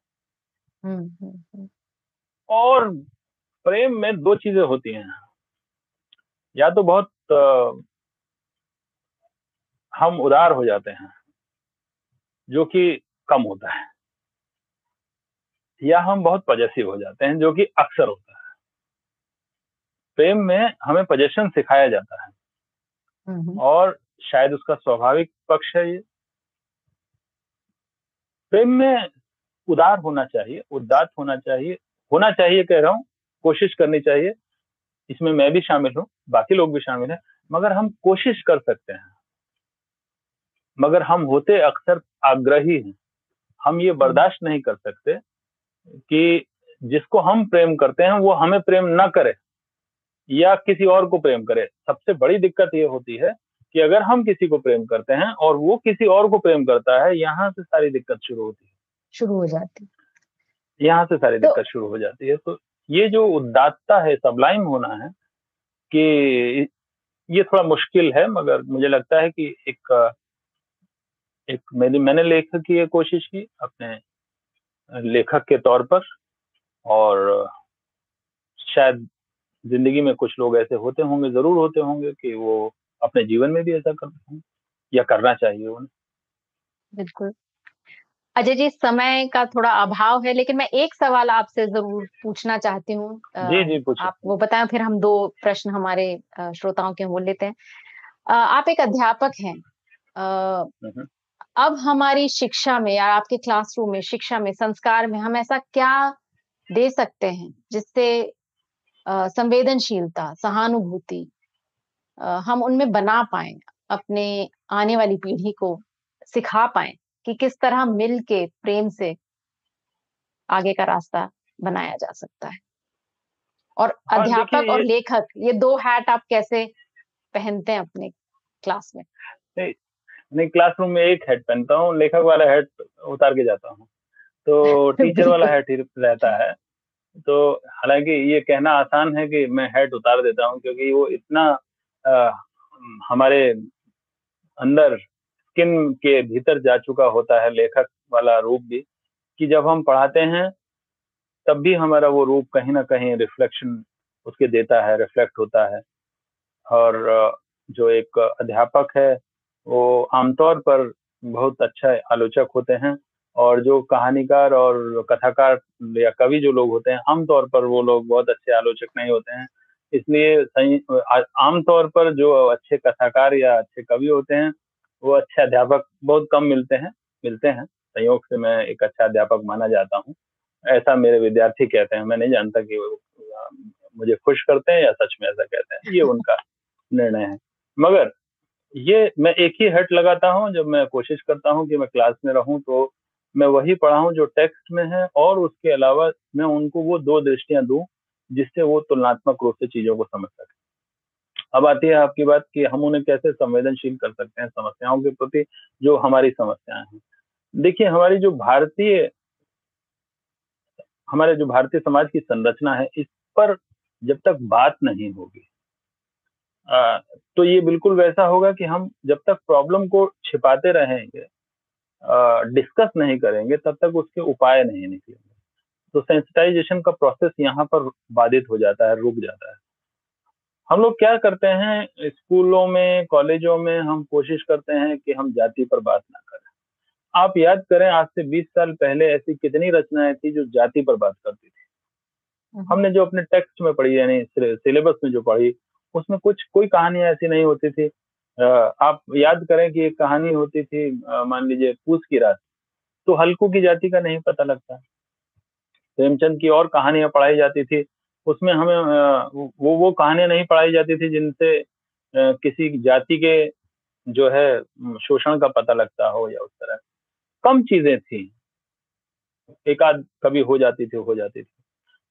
हम्म, हम्म, हम्म। और प्रेम में दो चीज़ें होती हैं। या तो बहुत हम उदार हो जाते हैं जो कि कम होता है या हम बहुत पजेसिव हो जाते हैं जो कि अक्सर होता है। प्रेम में हमें पजेशन सिखाया जाता है। और शायद उसका स्वाभाविक पक्ष है ये। प्रेम में उदार होना चाहिए उदात होना चाहिए होना चाहिए कह रहा हूँ कोशिश करनी चाहिए। इसमें मैं भी शामिल हूँ बाकी लोग भी शामिल हैं मगर हम कोशिश कर सकते हैं। मगर हम होते अक्सर आग्रही हैं। हम ये बर्दाश्त नहीं कर सकते कि जिसको हम प्रेम करते हैं वो हमें प्रेम ना करे या किसी और को प्रेम करे। सबसे बड़ी दिक्कत ये होती है कि अगर हम किसी को प्रेम करते हैं और वो किसी और को प्रेम करता है यहाँ से सारी दिक्कत शुरू होती है। शुरू हो जाती है। यहाँ से सारी तो, दिक्कत शुरू हो जाती है। तो ये जो उदात्ता है सबलाइम होना है कि ये थोड़ा मुश्किल है, मगर मुझे लगता है कि एक एक मेरी, मैंने लेखक की ये कोशिश की अपने लेखक के तौर पर और शायद ज़िंदगी में कुछ लोग ऐसे होते होंगे, ज़रूर होते होंगे कि वो अपने जीवन में भी ऐसा करते हैं या करना चाहिए उन्हें। बिल्कुल। अजय जी समय का थोड़ा अभाव है लेकिन मैं एक सवाल आपसे ज़रूर पूछना चाहती हूँ। जी जी पूछ। आप वो बताएँ फिर हम दो प्रश्न हमारे श्रोताओं के बोल लेते हैं। आप एक अध्यापक हैं। हम्म। अब हमारी शिक्षा में या आपके क्लासरूम में शिक्षा में संस्कार में हम ऐसा क्या दे सकते हैं जिससे संवेदनशीलता सहानुभूति हम उनमें बना पाए अपने आने वाली पीढ़ी को सिखा पाए? कि किस तरह मिल के प्रेम से आगे का रास्ता बनाया जा सकता है। और अध्यापक और लेखक ये दो हैट आप कैसे पहनते हैं अपने क्लास में? नहीं, नहीं क्लासरूम में एक हेड पहनता हूँ लेखक वाला हेड उतार के जाता हूँ। तो [LAUGHS] टीचर वाला हेड ही रहता है। तो हालाँकि ये कहना आसान है कि मैं हेड उतार देता हूँ क्योंकि वो इतना आ, हमारे अंदर स्किन के भीतर जा चुका होता है लेखक वाला रूप भी, कि जब हम पढ़ाते हैं, तब भी हमारा वो रूप कहीं ना कहीं रिफ्लेक्शन उसके देता है रिफ्लेक्ट होता है। और जो एक अध्यापक है, वो आमतौर पर बहुत अच्छा आलोचक होते हैं और जो कहानीकार और कथाकार या कवि जो लोग होते हैं, आमतौर पर वो लोग बहुत अच्छे आलोचक नहीं होते हैं। इसलिए आमतौर पर जो अच्छे कथाकार या अच्छे कवि होते हैं वो अच्छे अध्यापक बहुत कम मिलते हैं मिलते हैं। संयोग से मैं एक अच्छा अध्यापक माना जाता हूँ। ऐसा मेरे विद्यार्थी कहते हैं मैं नहीं जानता कि वो मुझे खुश करते हैं या सच में ऐसा कहते हैं। ये उनका [LAUGHS] निर्णय है। मगर ये मैं एक ही हट लगाता हूँ जब मैं कोशिश करता हूँ कि मैं क्लास में रहूँ तो मैं वही पढ़ाऊं जो टेक्स्ट में है और उसके अलावा मैं उनको वो दो दृष्टियाँ दूँ जिससे वो तुलनात्मक रूप से चीज़ों को समझ सके। अब आती है आपकी बात कि हम उन्हें कैसे संवेदनशील कर सकते हैं समस्याओं के प्रति, जो हमारी समस्याएँ हैं। देखिए, हमारी जो भारतीय, हमारे जो भारतीय समाज की संरचना है, इस पर जब तक बात नहीं होगी तो ये बिल्कुल वैसा होगा कि हम जब तक प्रॉब्लम को छिपाते रहेंगे डिस्कस नहीं करेंगे, तब तक उसके उपाय नहीं निकलेंगे। तो सेंसिटाइजेशन का प्रोसेस यहाँ पर बाधित हो जाता है, रुक जाता है। हम लोग क्या करते हैं स्कूलों में कॉलेजों में हम कोशिश करते हैं कि हम जाति पर बात ना करें। आप याद करें आज से 20 साल पहले ऐसी कितनी रचनाएँ थी जो जाति पर बात करती थी। हम्म। हमने जो अपने टेक्स्ट में पढ़ी यानी सिलेबस में जो पढ़ी उसमें कुछ कोई कहानियाँ ऐसी नहीं होती थी। आप याद करें कि एक कहानी होती थी मान लीजिए पूस की रात। तो हल्कू की जाति का नहीं पता लगता। प्रेमचंद की और कहानियाँ पढ़ाई जाती थी। उसमें हमें वो वो कहानियाँ नहीं पढ़ाई जाती थी जिनसे किसी जाति के जो है शोषण का पता लगता हो या उस तरह। कम चीज़ें थी। एक आध कभी हो जाती थी, हो जाती थी।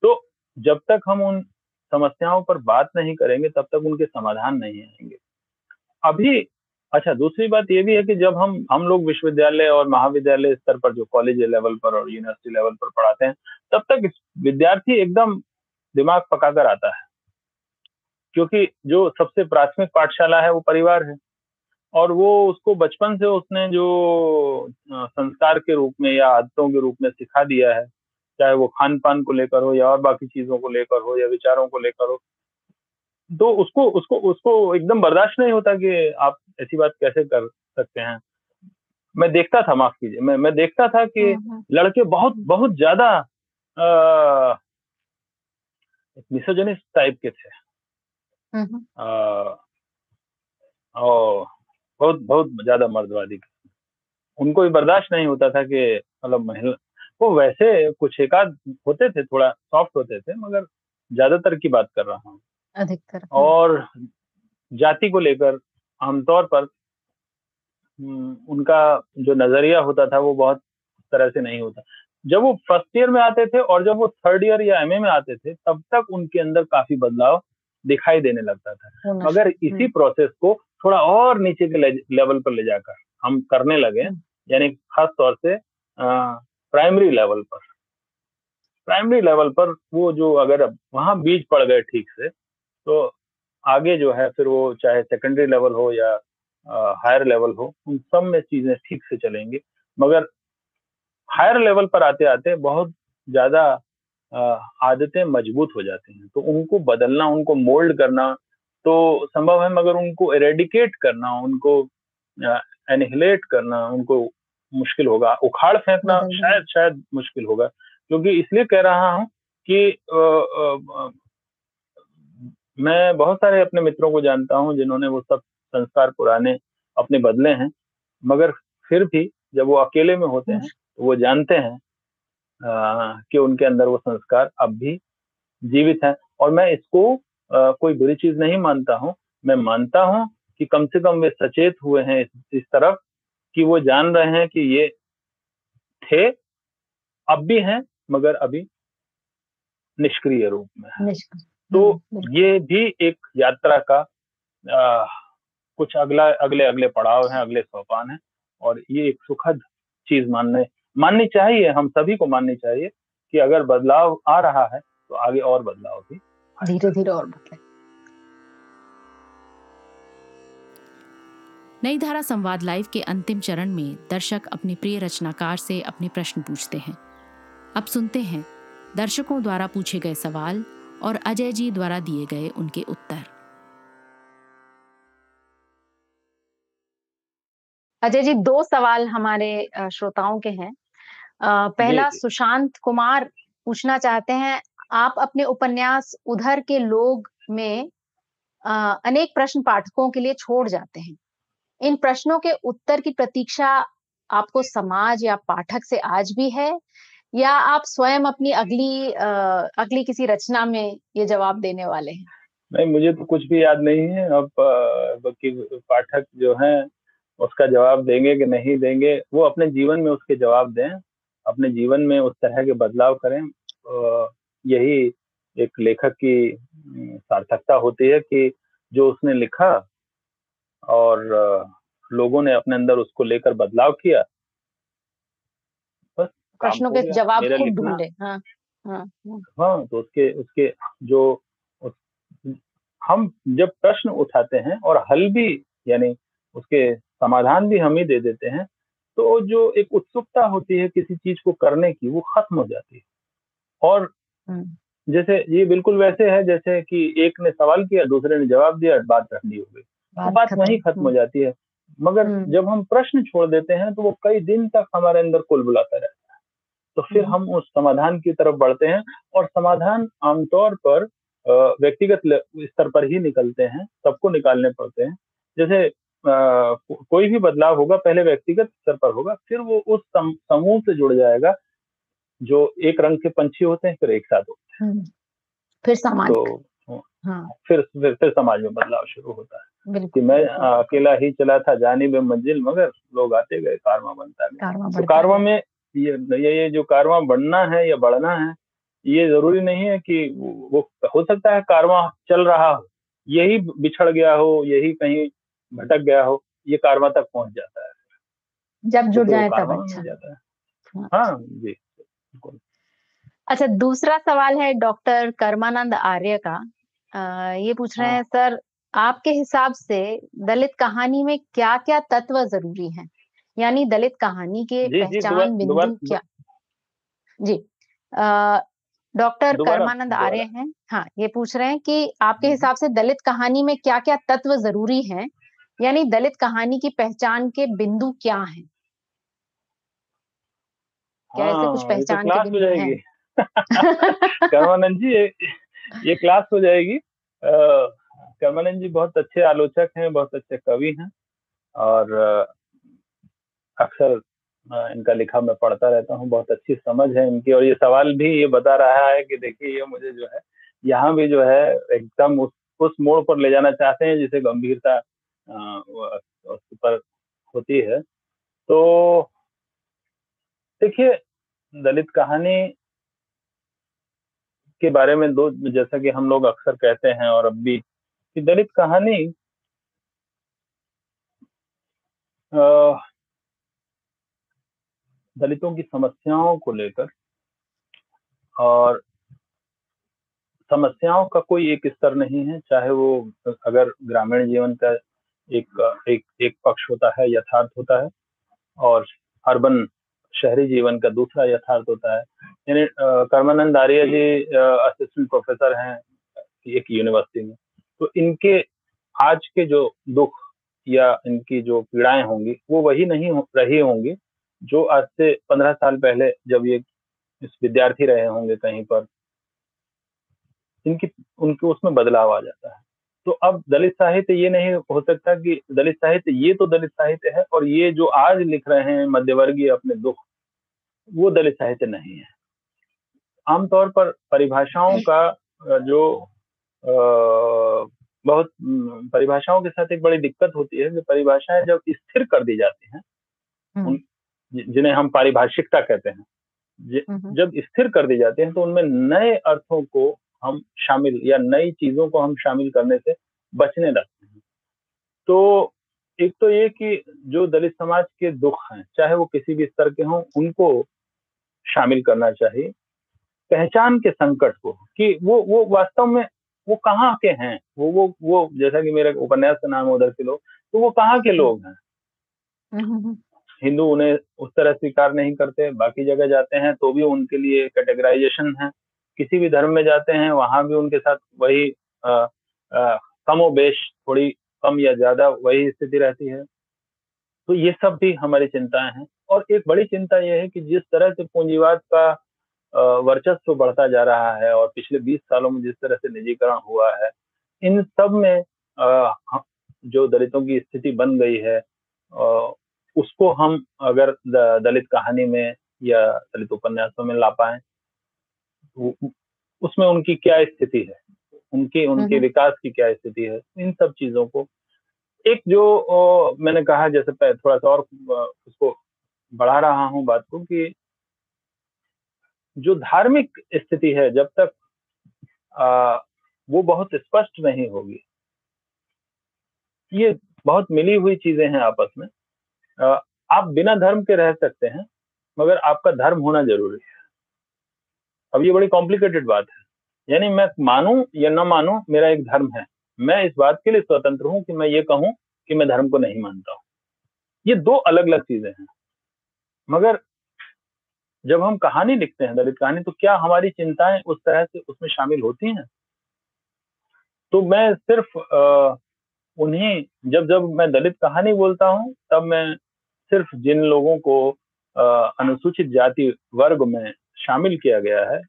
तो जब तक हम उन समस्याओं पर बात नहीं करेंगे, तब तक उनके समाधान नहीं आएँगे। अभी अच्छा दूसरी बात ये भी है कि जब हम हम लोग विश्वविद्यालय और महाविद्यालय स्तर पर, जो कॉलेज लेवल पर और यूनिवर्सिटी लेवल पर पढ़ाते हैं, तब तक विद्यार्थी एकदम दिमाग पकाकर आता है। क्योंकि जो सबसे प्राथमिक पाठशाला है वो परिवार है। और वो उसको बचपन से उसने जो संस्कार के रूप में या आदतों के रूप में सिखा दिया है चाहे वो खान पान को लेकर हो या और बाकी चीज़ों को लेकर हो या विचारों को लेकर हो तो उसको उसको उसको एकदम बर्दाश्त नहीं होता कि आप ऐसी बात कैसे कर सकते हैं। मैं देखता था माफ़ कीजिए मैं मैं देखता था कि हम्म, हम्म, लड़के बहुत बहुत ज़्यादा मिसोजनिस्ट टाइप के थे। हम्म, और बहुत बहुत ज़्यादा मर्दवादी उनको भी बर्दाश्त नहीं होता था कि मतलब महिला वो वैसे कुछ एक आध होते थे थोड़ा सॉफ्ट होते थे मगर ज़्यादातर की बात कर रहा हूँ। अधिकतर हम्म, और जाति को लेकर आमतौर पर हम्म, उनका जो नज़रिया होता था वो बहुत तरह से नहीं होता। जब वो फ़र्स्ट ईयर में आते थे और जब वो थर्ड ईयर या एमए में आते थे तब तक उनके अंदर काफ़ी बदलाव दिखाई देने लगता था। मगर इसी प्रोसेस को थोड़ा और नीचे के लेवल पर ले जाकर हम करने लगे हम्म। यानी खास तौर से प्राइमरी लेवल पर। प्राइमरी लेवल पर वो जो अगर वहाँ बीज पड़ गए ठीक से तो आगे जो है फिर वो चाहे सेकेंडरी लेवल हो या हायर लेवल हो उन सब में चीज़ें ठीक से चलेंगी। मगर हायर लेवल पर आते आते बहुत ज़्यादा आदतें मज़बूत हो जाती हैं। तो उनको बदलना उनको मोल्ड करना तो संभव है मगर उनको एरेडिकेट करना उनको एनिहिलेट करना उनको मुश्किल होगा। उखाड़ फेंकना शायद शायद मुश्किल होगा। क्योंकि इसलिए कह रहा हूँ कि अ, अ, अ, मैं बहुत सारे अपने मित्रों को जानता हूँ जिन्होंने वो सब संस्कार पुराने अपने बदले हैं मगर फिर भी जब वो अकेले में होते हैं तो वो जानते हैं अ, कि उनके अंदर वो संस्कार अब भी जीवित है। और मैं इसको अ, कोई बुरी चीज़ नहीं मानता हूँ। मैं मानता हूँ कि कम से कम वे सचेत हुए हैं इस, इस तरफ़ कि वो जान रहे हैं कि ये थे अब भी हैं मगर अभी निष्क्रिय रूप में है। तो हम्म, ये भी एक यात्रा का आ, कुछ अगला अगले अगले पड़ाव हैं अगले सोपान हैं और ये एक सुखद चीज़ मानने माननी चाहिए हम सभी को माननी चाहिए कि अगर बदलाव आ रहा है तो आगे और बदलाव भी धीरे धीरे और बदले। नई धारा संवाद लाइव के अंतिम चरण में दर्शक अपने प्रिय रचनाकार से अपने प्रश्न पूछते हैं। अब सुनते हैं दर्शकों द्वारा पूछे गए सवाल और अजय जी द्वारा दिए गए उनके उत्तर। अजय जी दो सवाल हमारे श्रोताओं के हैं। पहला सुशांत कुमार पूछना चाहते हैं आप अपने उपन्यास उधर के लोग में अनेक प्रश्न पाठकों के लिए छोड़ जाते हैं। इन प्रश्नों के उत्तर की प्रतीक्षा आपको समाज या पाठक से आज भी है या आप स्वयं अपनी अगली अगली किसी रचना में ये जवाब देने वाले हैं? नहीं मुझे तो कुछ भी याद नहीं है अब बाकी पाठक जो हैं उसका जवाब देंगे कि नहीं देंगे वो अपने जीवन में उसके जवाब दें। अपने जीवन में उस तरह के बदलाव करें। यही एक लेखक की सार्थकता होती है कि जो उसने लिखा और लोगों ने अपने अंदर उसको लेकर बदलाव किया बस प्रश्नों के जवाब ढूंढे। हाँ हाँ हाँ, हाँ तो उसके उसके जो उस- हम जब प्रश्न उठाते हैं और हल भी यानी उसके समाधान भी हम ही दे देते हैं तो जो एक उत्सुकता होती है किसी चीज़ को करने की वो खत्म हो जाती है। और हम्म, जैसे ये बिल्कुल वैसे है जैसे कि एक ने सवाल किया दूसरे ने जवाब दिया बात ठंडी हो गई। तो बात वहीं खत्म हो जाती है। मगर हम्म। जब हम प्रश्न छोड़ देते हैं तो वो कई दिन तक हमारे अंदर कुल बुलाता रहता है। तो फिर हम्म। हम उस समाधान की तरफ़ बढ़ते हैं और समाधान आमतौर पर व्यक्तिगत स्तर पर ही निकलते हैं सबको निकालने पड़ते हैं। जैसे कोई भी बदलाव होगा पहले व्यक्तिगत स्तर पर होगा फिर वो उस समूह से जुड़ जाएगा जो एक रंग के पंछी होते हैं फिर एक साथ होते हम्म, फिर हैं सामाजिक तो हाँ। फिर फिर फिर समाज में बदलाव शुरू होता है। कि मैं अकेला ही चला था जानी में मंजिल मगर लोग आते गए कारवा बनता गया। कारवां तो कारवां है। में ये ये जो कारवा बढ़ना है या बढ़ना है ये ज़रूरी नहीं है कि वो- हो सकता है कारवा चल रहा हो यही बिछड़ गया हो यही कहीं भटक गया हो ये कारवा तक पहुँच जाता है। जब तो जुड़ फिर जाए तब अच्छा। जाता है। हाँ। हाँ जी बिल्कुल। अच्छा दूसरा सवाल है डॉक्टर कर्मानंद आर्य का। ये पूछ रहे हाँ। हैं सर आपके हिसाब से दलित कहानी में क्या क्या तत्व ज़रूरी हैं? यानी दलित कहानी के जी, पहचान बिंदु क्या? जी डॉक्टर कर्मानंद आर्य हैं। हाँ ये पूछ रहे हैं कि आपके हम्म, हिसाब से दलित कहानी में क्या क्या तत्व ज़रूरी हैं? यानी दलित कहानी की पहचान के बिंदु क्या हैं? क्या ऐसे कुछ हाँ तो पहचान के बिंदु हैं? [LAUGHS] कर्मानंद जी ये ये क्लास हो जाएगी। कर्मानंद जी बहुत अच्छे आलोचक हैं बहुत अच्छे कवि हैं और अक्सर इनका लिखा मैं पढ़ता रहता हूँ बहुत अच्छी समझ है इनकी और ये सवाल भी ये बता रहा है कि देखिए ये मुझे जो है यहाँ भी जो है एकदम उस उस मोड़ पर ले जाना चाहते हैं जिसे गंभीरता अ, वो- उस पर होती है। तो देखिए दलित कहानी के बारे में दो जैसा कि हम लोग अक्सर कहते हैं और अब भी कि दलित कहानी दलितों की समस्याओं को लेकर और समस्याओं का कोई एक स्तर नहीं है चाहे वो अगर ग्रामीण जीवन का एक एक एक पक्ष होता है यथार्थ होता है और अर्बन शहरी जीवन का दूसरा यथार्थ होता है। यानी कर्मानंद आर्य जी असिस्टेंट प्रोफेसर हैं एक यूनिवर्सिटी में। तो इनके आज के जो दुख या इनकी जो पीड़ाएँ होंगी वो वही नहीं हो, रही होंगी जो आज से पंद्रह साल पहले जब ये विद्यार्थी रहे होंगे कहीं पर इनकी उनके उसमें बदलाव आ जाता है। तो अब दलित साहित्य ये नहीं हो सकता कि दलित साहित्य ये तो दलित साहित्य है और ये जो आज लिख रहे हैं मध्यवर्गीय अपने दुख वो दलित साहित्य नहीं है। आमतौर पर परिभाषाओं का जो अ, बहुत परिभाषाओं के साथ एक बड़ी दिक्कत होती है कि परिभाषाएँ जब स्थिर कर दी जाती हैं हम्म, जिन्हें हम पारिभाषिकता कहते हैं हम्म, जब स्थिर कर दी जाती हैं तो उनमें नए अर्थों को हम शामिल, या नई चीज़ों को हम शामिल करने से बचने लगते हैं। तो एक तो ये कि जो दलित समाज के दुख हैं, चाहे वो किसी भी स्तर के हों, उनको शामिल करना चाहिए। पहचान के संकट को, कि वो वो वास्तव में वो कहाँ के हैं? वो वो वो जैसा कि मेरे उपन्यास का नाम है, उधर के लोग तो वो कहाँ के लोग हैं? हिंदू उन्हें उस तरह स्वीकार नहीं करते, बाकी जगह जाते हैं तो भी उनके लिए कैटेगराइजेशन है। किसी भी धर्म में जाते हैं वहाँ भी उनके साथ वही आ, आ, कमो बेश थोड़ी कम या ज़्यादा वही स्थिति रहती है। तो ये सब भी हमारी चिंताएँ हैं और एक बड़ी चिंता यह है कि जिस तरह से पूंजीवाद का वर्चस्व बढ़ता जा रहा है और पिछले 20 सालों में जिस तरह से निजीकरण हुआ है इन सब में जो दलितों की स्थिति बन गई है उसको हम अगर दलित कहानी में या दलित उपन्यासों में ला पाए उसमें उनकी क्या स्थिति है? उनकी उनके हम्म, विकास की क्या स्थिति है? इन सब चीज़ों को एक जो अ, मैंने कहा जैसे थोड़ा सा और उसको बढ़ा रहा हूँ बात को कि जो धार्मिक स्थिति है जब तक आ, वो बहुत स्पष्ट नहीं होगी ये बहुत मिली हुई चीज़ें हैं आपस में। आ, आप बिना धर्म के रह सकते हैं मगर आपका धर्म होना ज़रूरी है। अब ये बड़ी कॉम्प्लिकेटेड बात है। यानी मैं मानू या न मानू मेरा एक धर्म है। मैं इस बात के लिए स्वतंत्र हूँ कि मैं ये कहूँ कि मैं धर्म को नहीं मानता हूँ। ये दो अलग अलग चीज़ें हैं। मगर जब हम कहानी लिखते हैं दलित कहानी तो क्या हमारी चिंताएँ उस तरह से उसमें शामिल होती हैं? तो मैं सिर्फ़ अ, उन्हीं जब जब मैं दलित कहानी बोलता हूँ तब मैं सिर्फ़ जिन लोगों को अनुसूचित जाति वर्ग में शामिल किया गया है,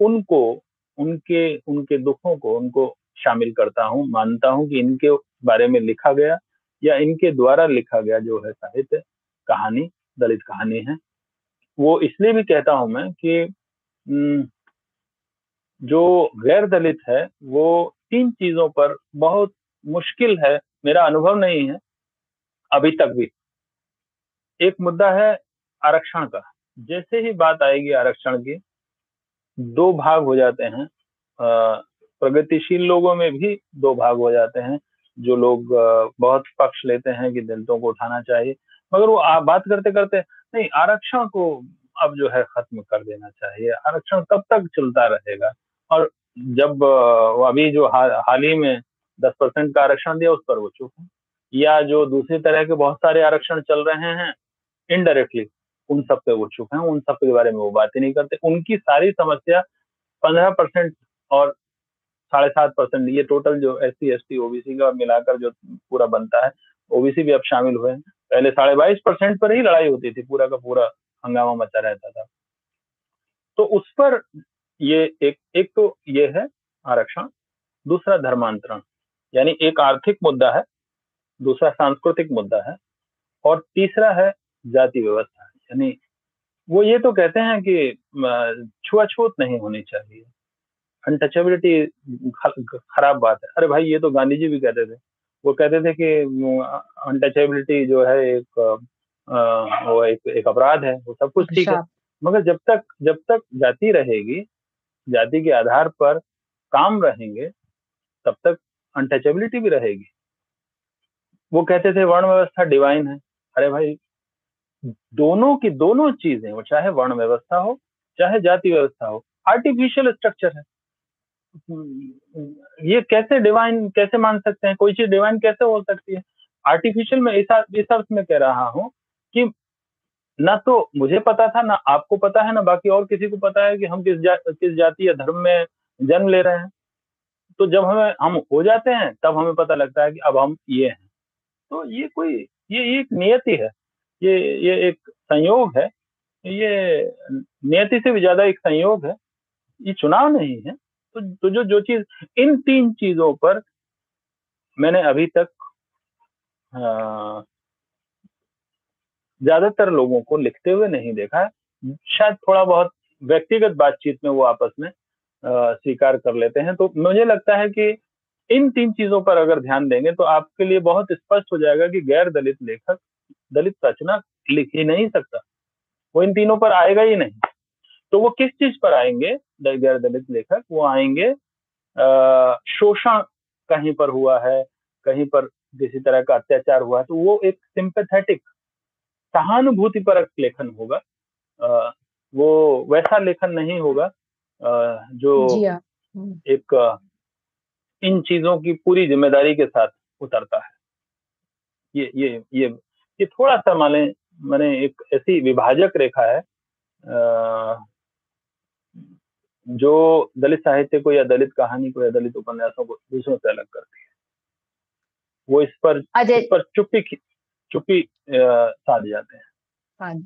उनको, उनके उनके दुखों को उनको शामिल करता हूँ, मानता हूँ कि इनके बारे में लिखा गया या इनके द्वारा लिखा गया जो है साहित्य, कहानी, दलित कहानी है। वो इसलिए भी कहता हूँ मैं कि जो गैर दलित है, वो तीन चीज़ों पर बहुत मुश्किल है, मेरा अनुभव नहीं है, अभी तक भी। एक मुद्दा है आरक्षण का। जैसे ही बात आएगी आरक्षण की दो भाग हो जाते हैं। प्रगतिशील लोगों में भी दो भाग हो जाते हैं जो लोग बहुत पक्ष लेते हैं कि दलितों को उठाना चाहिए। मगर वो आ, बात करते करते नहीं आरक्षण को अब जो है खत्म कर देना चाहिए। आरक्षण कब तक चलता रहेगा? और जब अभी जो हाल हाल ही में दस परसेंट का आरक्षण दिया उस पर वो चुप है। या जो दूसरी तरह के बहुत सारे आरक्षण चल रहे हैं इनडायरेक्टली उन सब पे वो चुप हैं, उन सब के बारे में वो बात ही नहीं करते। उनकी सारी समस्या पंद्रह परसेंट और साढ़े सात परसेंट ये टोटल जो S C S T OBC का मिलाकर जो पूरा बनता है ओबीसी भी अब शामिल हुए हैं। पहले साढ़े बाईस परसेंट पर ही लड़ाई होती थी, पूरा का पूरा हंगामा मचा रहता था। तो उस पर ये एक एक तो ये है आरक्षण, दूसरा धर्मांतरण, यानी एक आर्थिक मुद्दा है, दूसरा सांस्कृतिक मुद्दा है, और तीसरा है जाति व्यवस्था। यानी वो ये तो कहते हैं कि छुआछूत नहीं होनी चाहिए। अनटचेबिलिटी खराब बात है। अरे भाई ये तो गांधी जी भी कहते थे। वो कहते थे कि अनटचेबिलिटी जो है एक वो एक, एक अपराध है। वो सब कुछ ठीक है। मगर जब तक जब तक जाति रहेगी जाति के आधार पर काम रहेंगे तब तक अनटचेबिलिटी भी रहेगी। वो कहते थे वर्ण व्यवस्था डिवाइन है। अरे भाई दोनों की दोनों चीज़ें वो चाहे वर्ण व्यवस्था हो चाहे जाति व्यवस्था हो आर्टिफिशियल स्ट्रक्चर है। ये कैसे डिवाइन कैसे मान सकते हैं? कोई चीज़ डिवाइन कैसे हो सकती है? आर्टिफिशियल में इस इस अर्थ में कह रहा हूँ कि ना तो मुझे पता था ना आपको पता है ना बाकी और किसी को पता है कि हम किस जा, किस जाति या धर्म में जन्म ले रहे हैं। तो जब हमें हम हो जाते हैं तब हमें पता लगता है कि अब हम ये हैं। तो ये कोई ये एक नियति है। ये ये एक संयोग है। ये नियति से भी ज़्यादा एक संयोग है। ये चुनाव नहीं है। तो, तो जो जो चीज़ इन तीन चीज़ों पर मैंने अभी तक ज़्यादातर लोगों को लिखते हुए नहीं देखा है। शायद थोड़ा बहुत व्यक्तिगत बातचीत में वो आपस में स्वीकार कर लेते हैं। तो मुझे लगता है कि इन तीन चीज़ों पर अगर ध्यान देंगे तो आपके लिए बहुत स्पष्ट हो जाएगा कि गैर दलित लेखक दलित रचना लिख ही नहीं सकता। वो इन तीनों पर आएगा ही नहीं। तो वो किस चीज़ पर आएँगे? गैर दलित लेखक वो आएँगे शोषण कहीं पर हुआ है कहीं पर किसी तरह का अत्याचार हुआ है तो वो एक सिंपैथेटिक सहानुभूति परक लेखन होगा। आ, वो वैसा लेखन नहीं होगा आ, जो हाँ। हम्म। एक इन चीज़ों की पूरी ज़िम्मेदारी के साथ उतरता है। ये ये ये ये थोड़ा सा माने मैंने एक ऐसी विभाजक रेखा है जो दलित साहित्य को या दलित कहानी को या दलित उपन्यासों को दूसरों से अलग करती है। वो इस पर इस पर चुप्पी चुप्पी साध जाते हैं।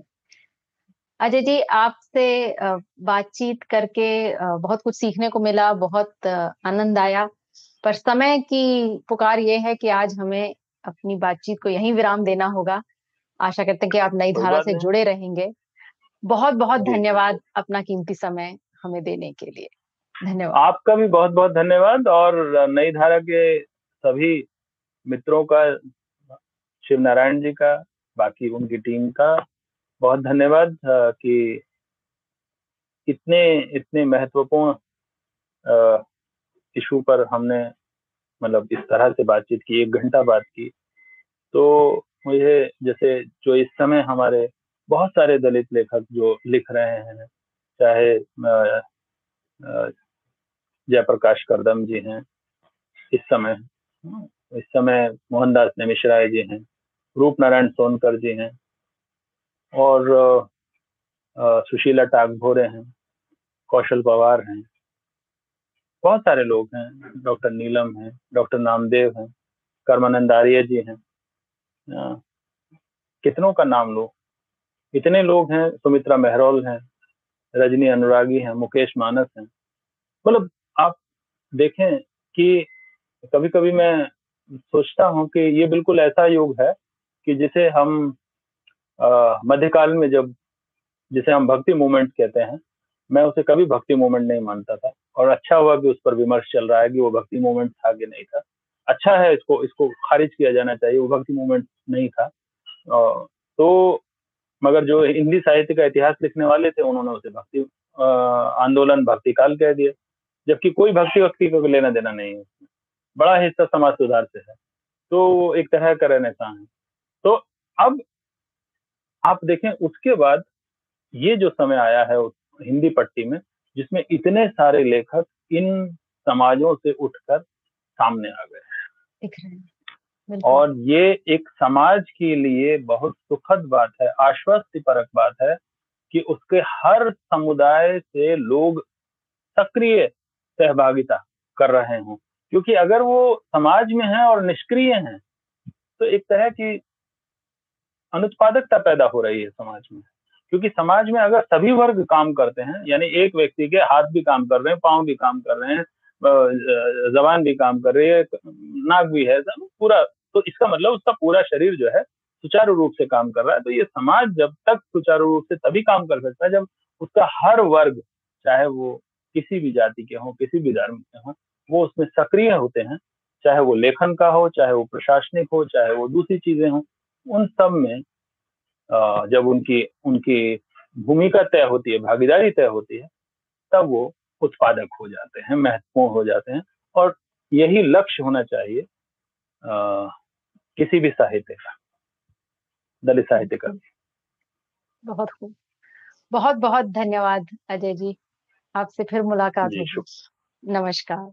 अजय जी आपसे बातचीत करके बहुत कुछ सीखने को मिला बहुत आनंद आया। पर समय की पुकार ये है कि आज हमें अपनी बातचीत को यहीं विराम देना होगा। आशा करते हैं कि आप नई धारा से जुड़े रहेंगे। बहुत बहुत धन्यवाद अपना कीमती समय हमें देने के लिए। धन्यवाद। आपका भी बहुत बहुत धन्यवाद और नई धारा के सभी मित्रों का शिव नारायण जी का बाकी उनकी टीम का बहुत धन्यवाद कि इतने इतने महत्वपूर्ण इशू पर हमने मतलब इस तरह से बातचीत की, एक घंटा बात की। तो मुझे जैसे जो इस समय हमारे बहुत सारे दलित लेखक जो लिख रहे हैं, चाहे जयप्रकाश करदम जी हैं, इस समय इस समय मोहनदास नेमिश्राय जी हैं रूप नारायण सोनकर जी हैं, और सुशीला टागभोरे हैं, कौशल पवार हैं बहुत सारे लोग हैं। डॉक्टर नीलम हैं, डॉक्टर नामदेव हैं कर्मानंद आर्य जी हैं। कितनों का नाम लो। इतने लोग हैं, सुमित्रा मेहरोल हैं, रजनी अनुरागी हैं, मुकेश मानस हैं। मतलब आप देखें कि कभी कभी मैं सोचता हूँ कि ये बिल्कुल ऐसा युग है कि जिसे हम मध्यकाल में जब, जिसे हम भक्ति मूवमेंट कहते हैं, मैं उसे कभी भक्ति मूवमेंट नहीं मानता था। और अच्छा हुआ कि उस पर विमर्श चल रहा है कि वो भक्ति मूवमेंट था कि नहीं था। अच्छा है इसको इसको खारिज किया जाना चाहिए, वो भक्ति मूवमेंट नहीं था। तो मगर जो हिंदी साहित्य का इतिहास लिखने वाले थे, उन्होंने उसे भक्ति आंदोलन भक्ति काल कह दिया। जबकि कोई भक्ति वक्ति को लेना देना नहीं है बड़ा हिस्सा समाज सुधार से है। तो एक तरह का रहने है। तो अब आप देखें, उसके बाद ये जो समय आया है हिंदी पट्टी में जिसमें इतने सारे लेखक इन समाजों से उठकर सामने आ गए और ये एक समाज के लिए बहुत सुखद बात है आश्वस्ति परक बात है कि उसके हर समुदाय से लोग सक्रिय सहभागिता कर रहे हों। क्योंकि अगर वो समाज में है और निष्क्रिय हैं तो एक तरह की अनुत्पादकता पैदा हो रही है समाज में। क्योंकि समाज में अगर सभी वर्ग काम करते हैं, यानी एक व्यक्ति के हाथ भी काम कर रहे हैं, पाँव भी काम कर रहे हैं जबान भी काम कर रही है, नाक भी है, सब पूरा तो इसका मतलब उसका पूरा शरीर जो है सुचारू रूप से काम कर रहा है। तो ये समाज जब तक सुचारू रूप से तभी काम कर सकता है जब उसका हर वर्ग, चाहे वो किसी भी जाति के हों, किसी भी धर्म के हों, वो उसमें सक्रिय होते हैं, चाहे वो लेखन का हो, चाहे वो प्रशासनिक हो, चाहे वो दूसरी चीज़ें हों, उन सब में जब उनकी उनकी भूमिका तय होती है भागीदारी तय होती है तब वो उत्पादक हो जाते हैं महत्वपूर्ण हो जाते हैं और यही लक्ष्य होना चाहिए आ, किसी भी साहित्य का दलित साहित्य का भी। बहुत खूब। बहुत बहुत धन्यवाद अजय जी आपसे फिर मुलाकात होगी। नमस्कार।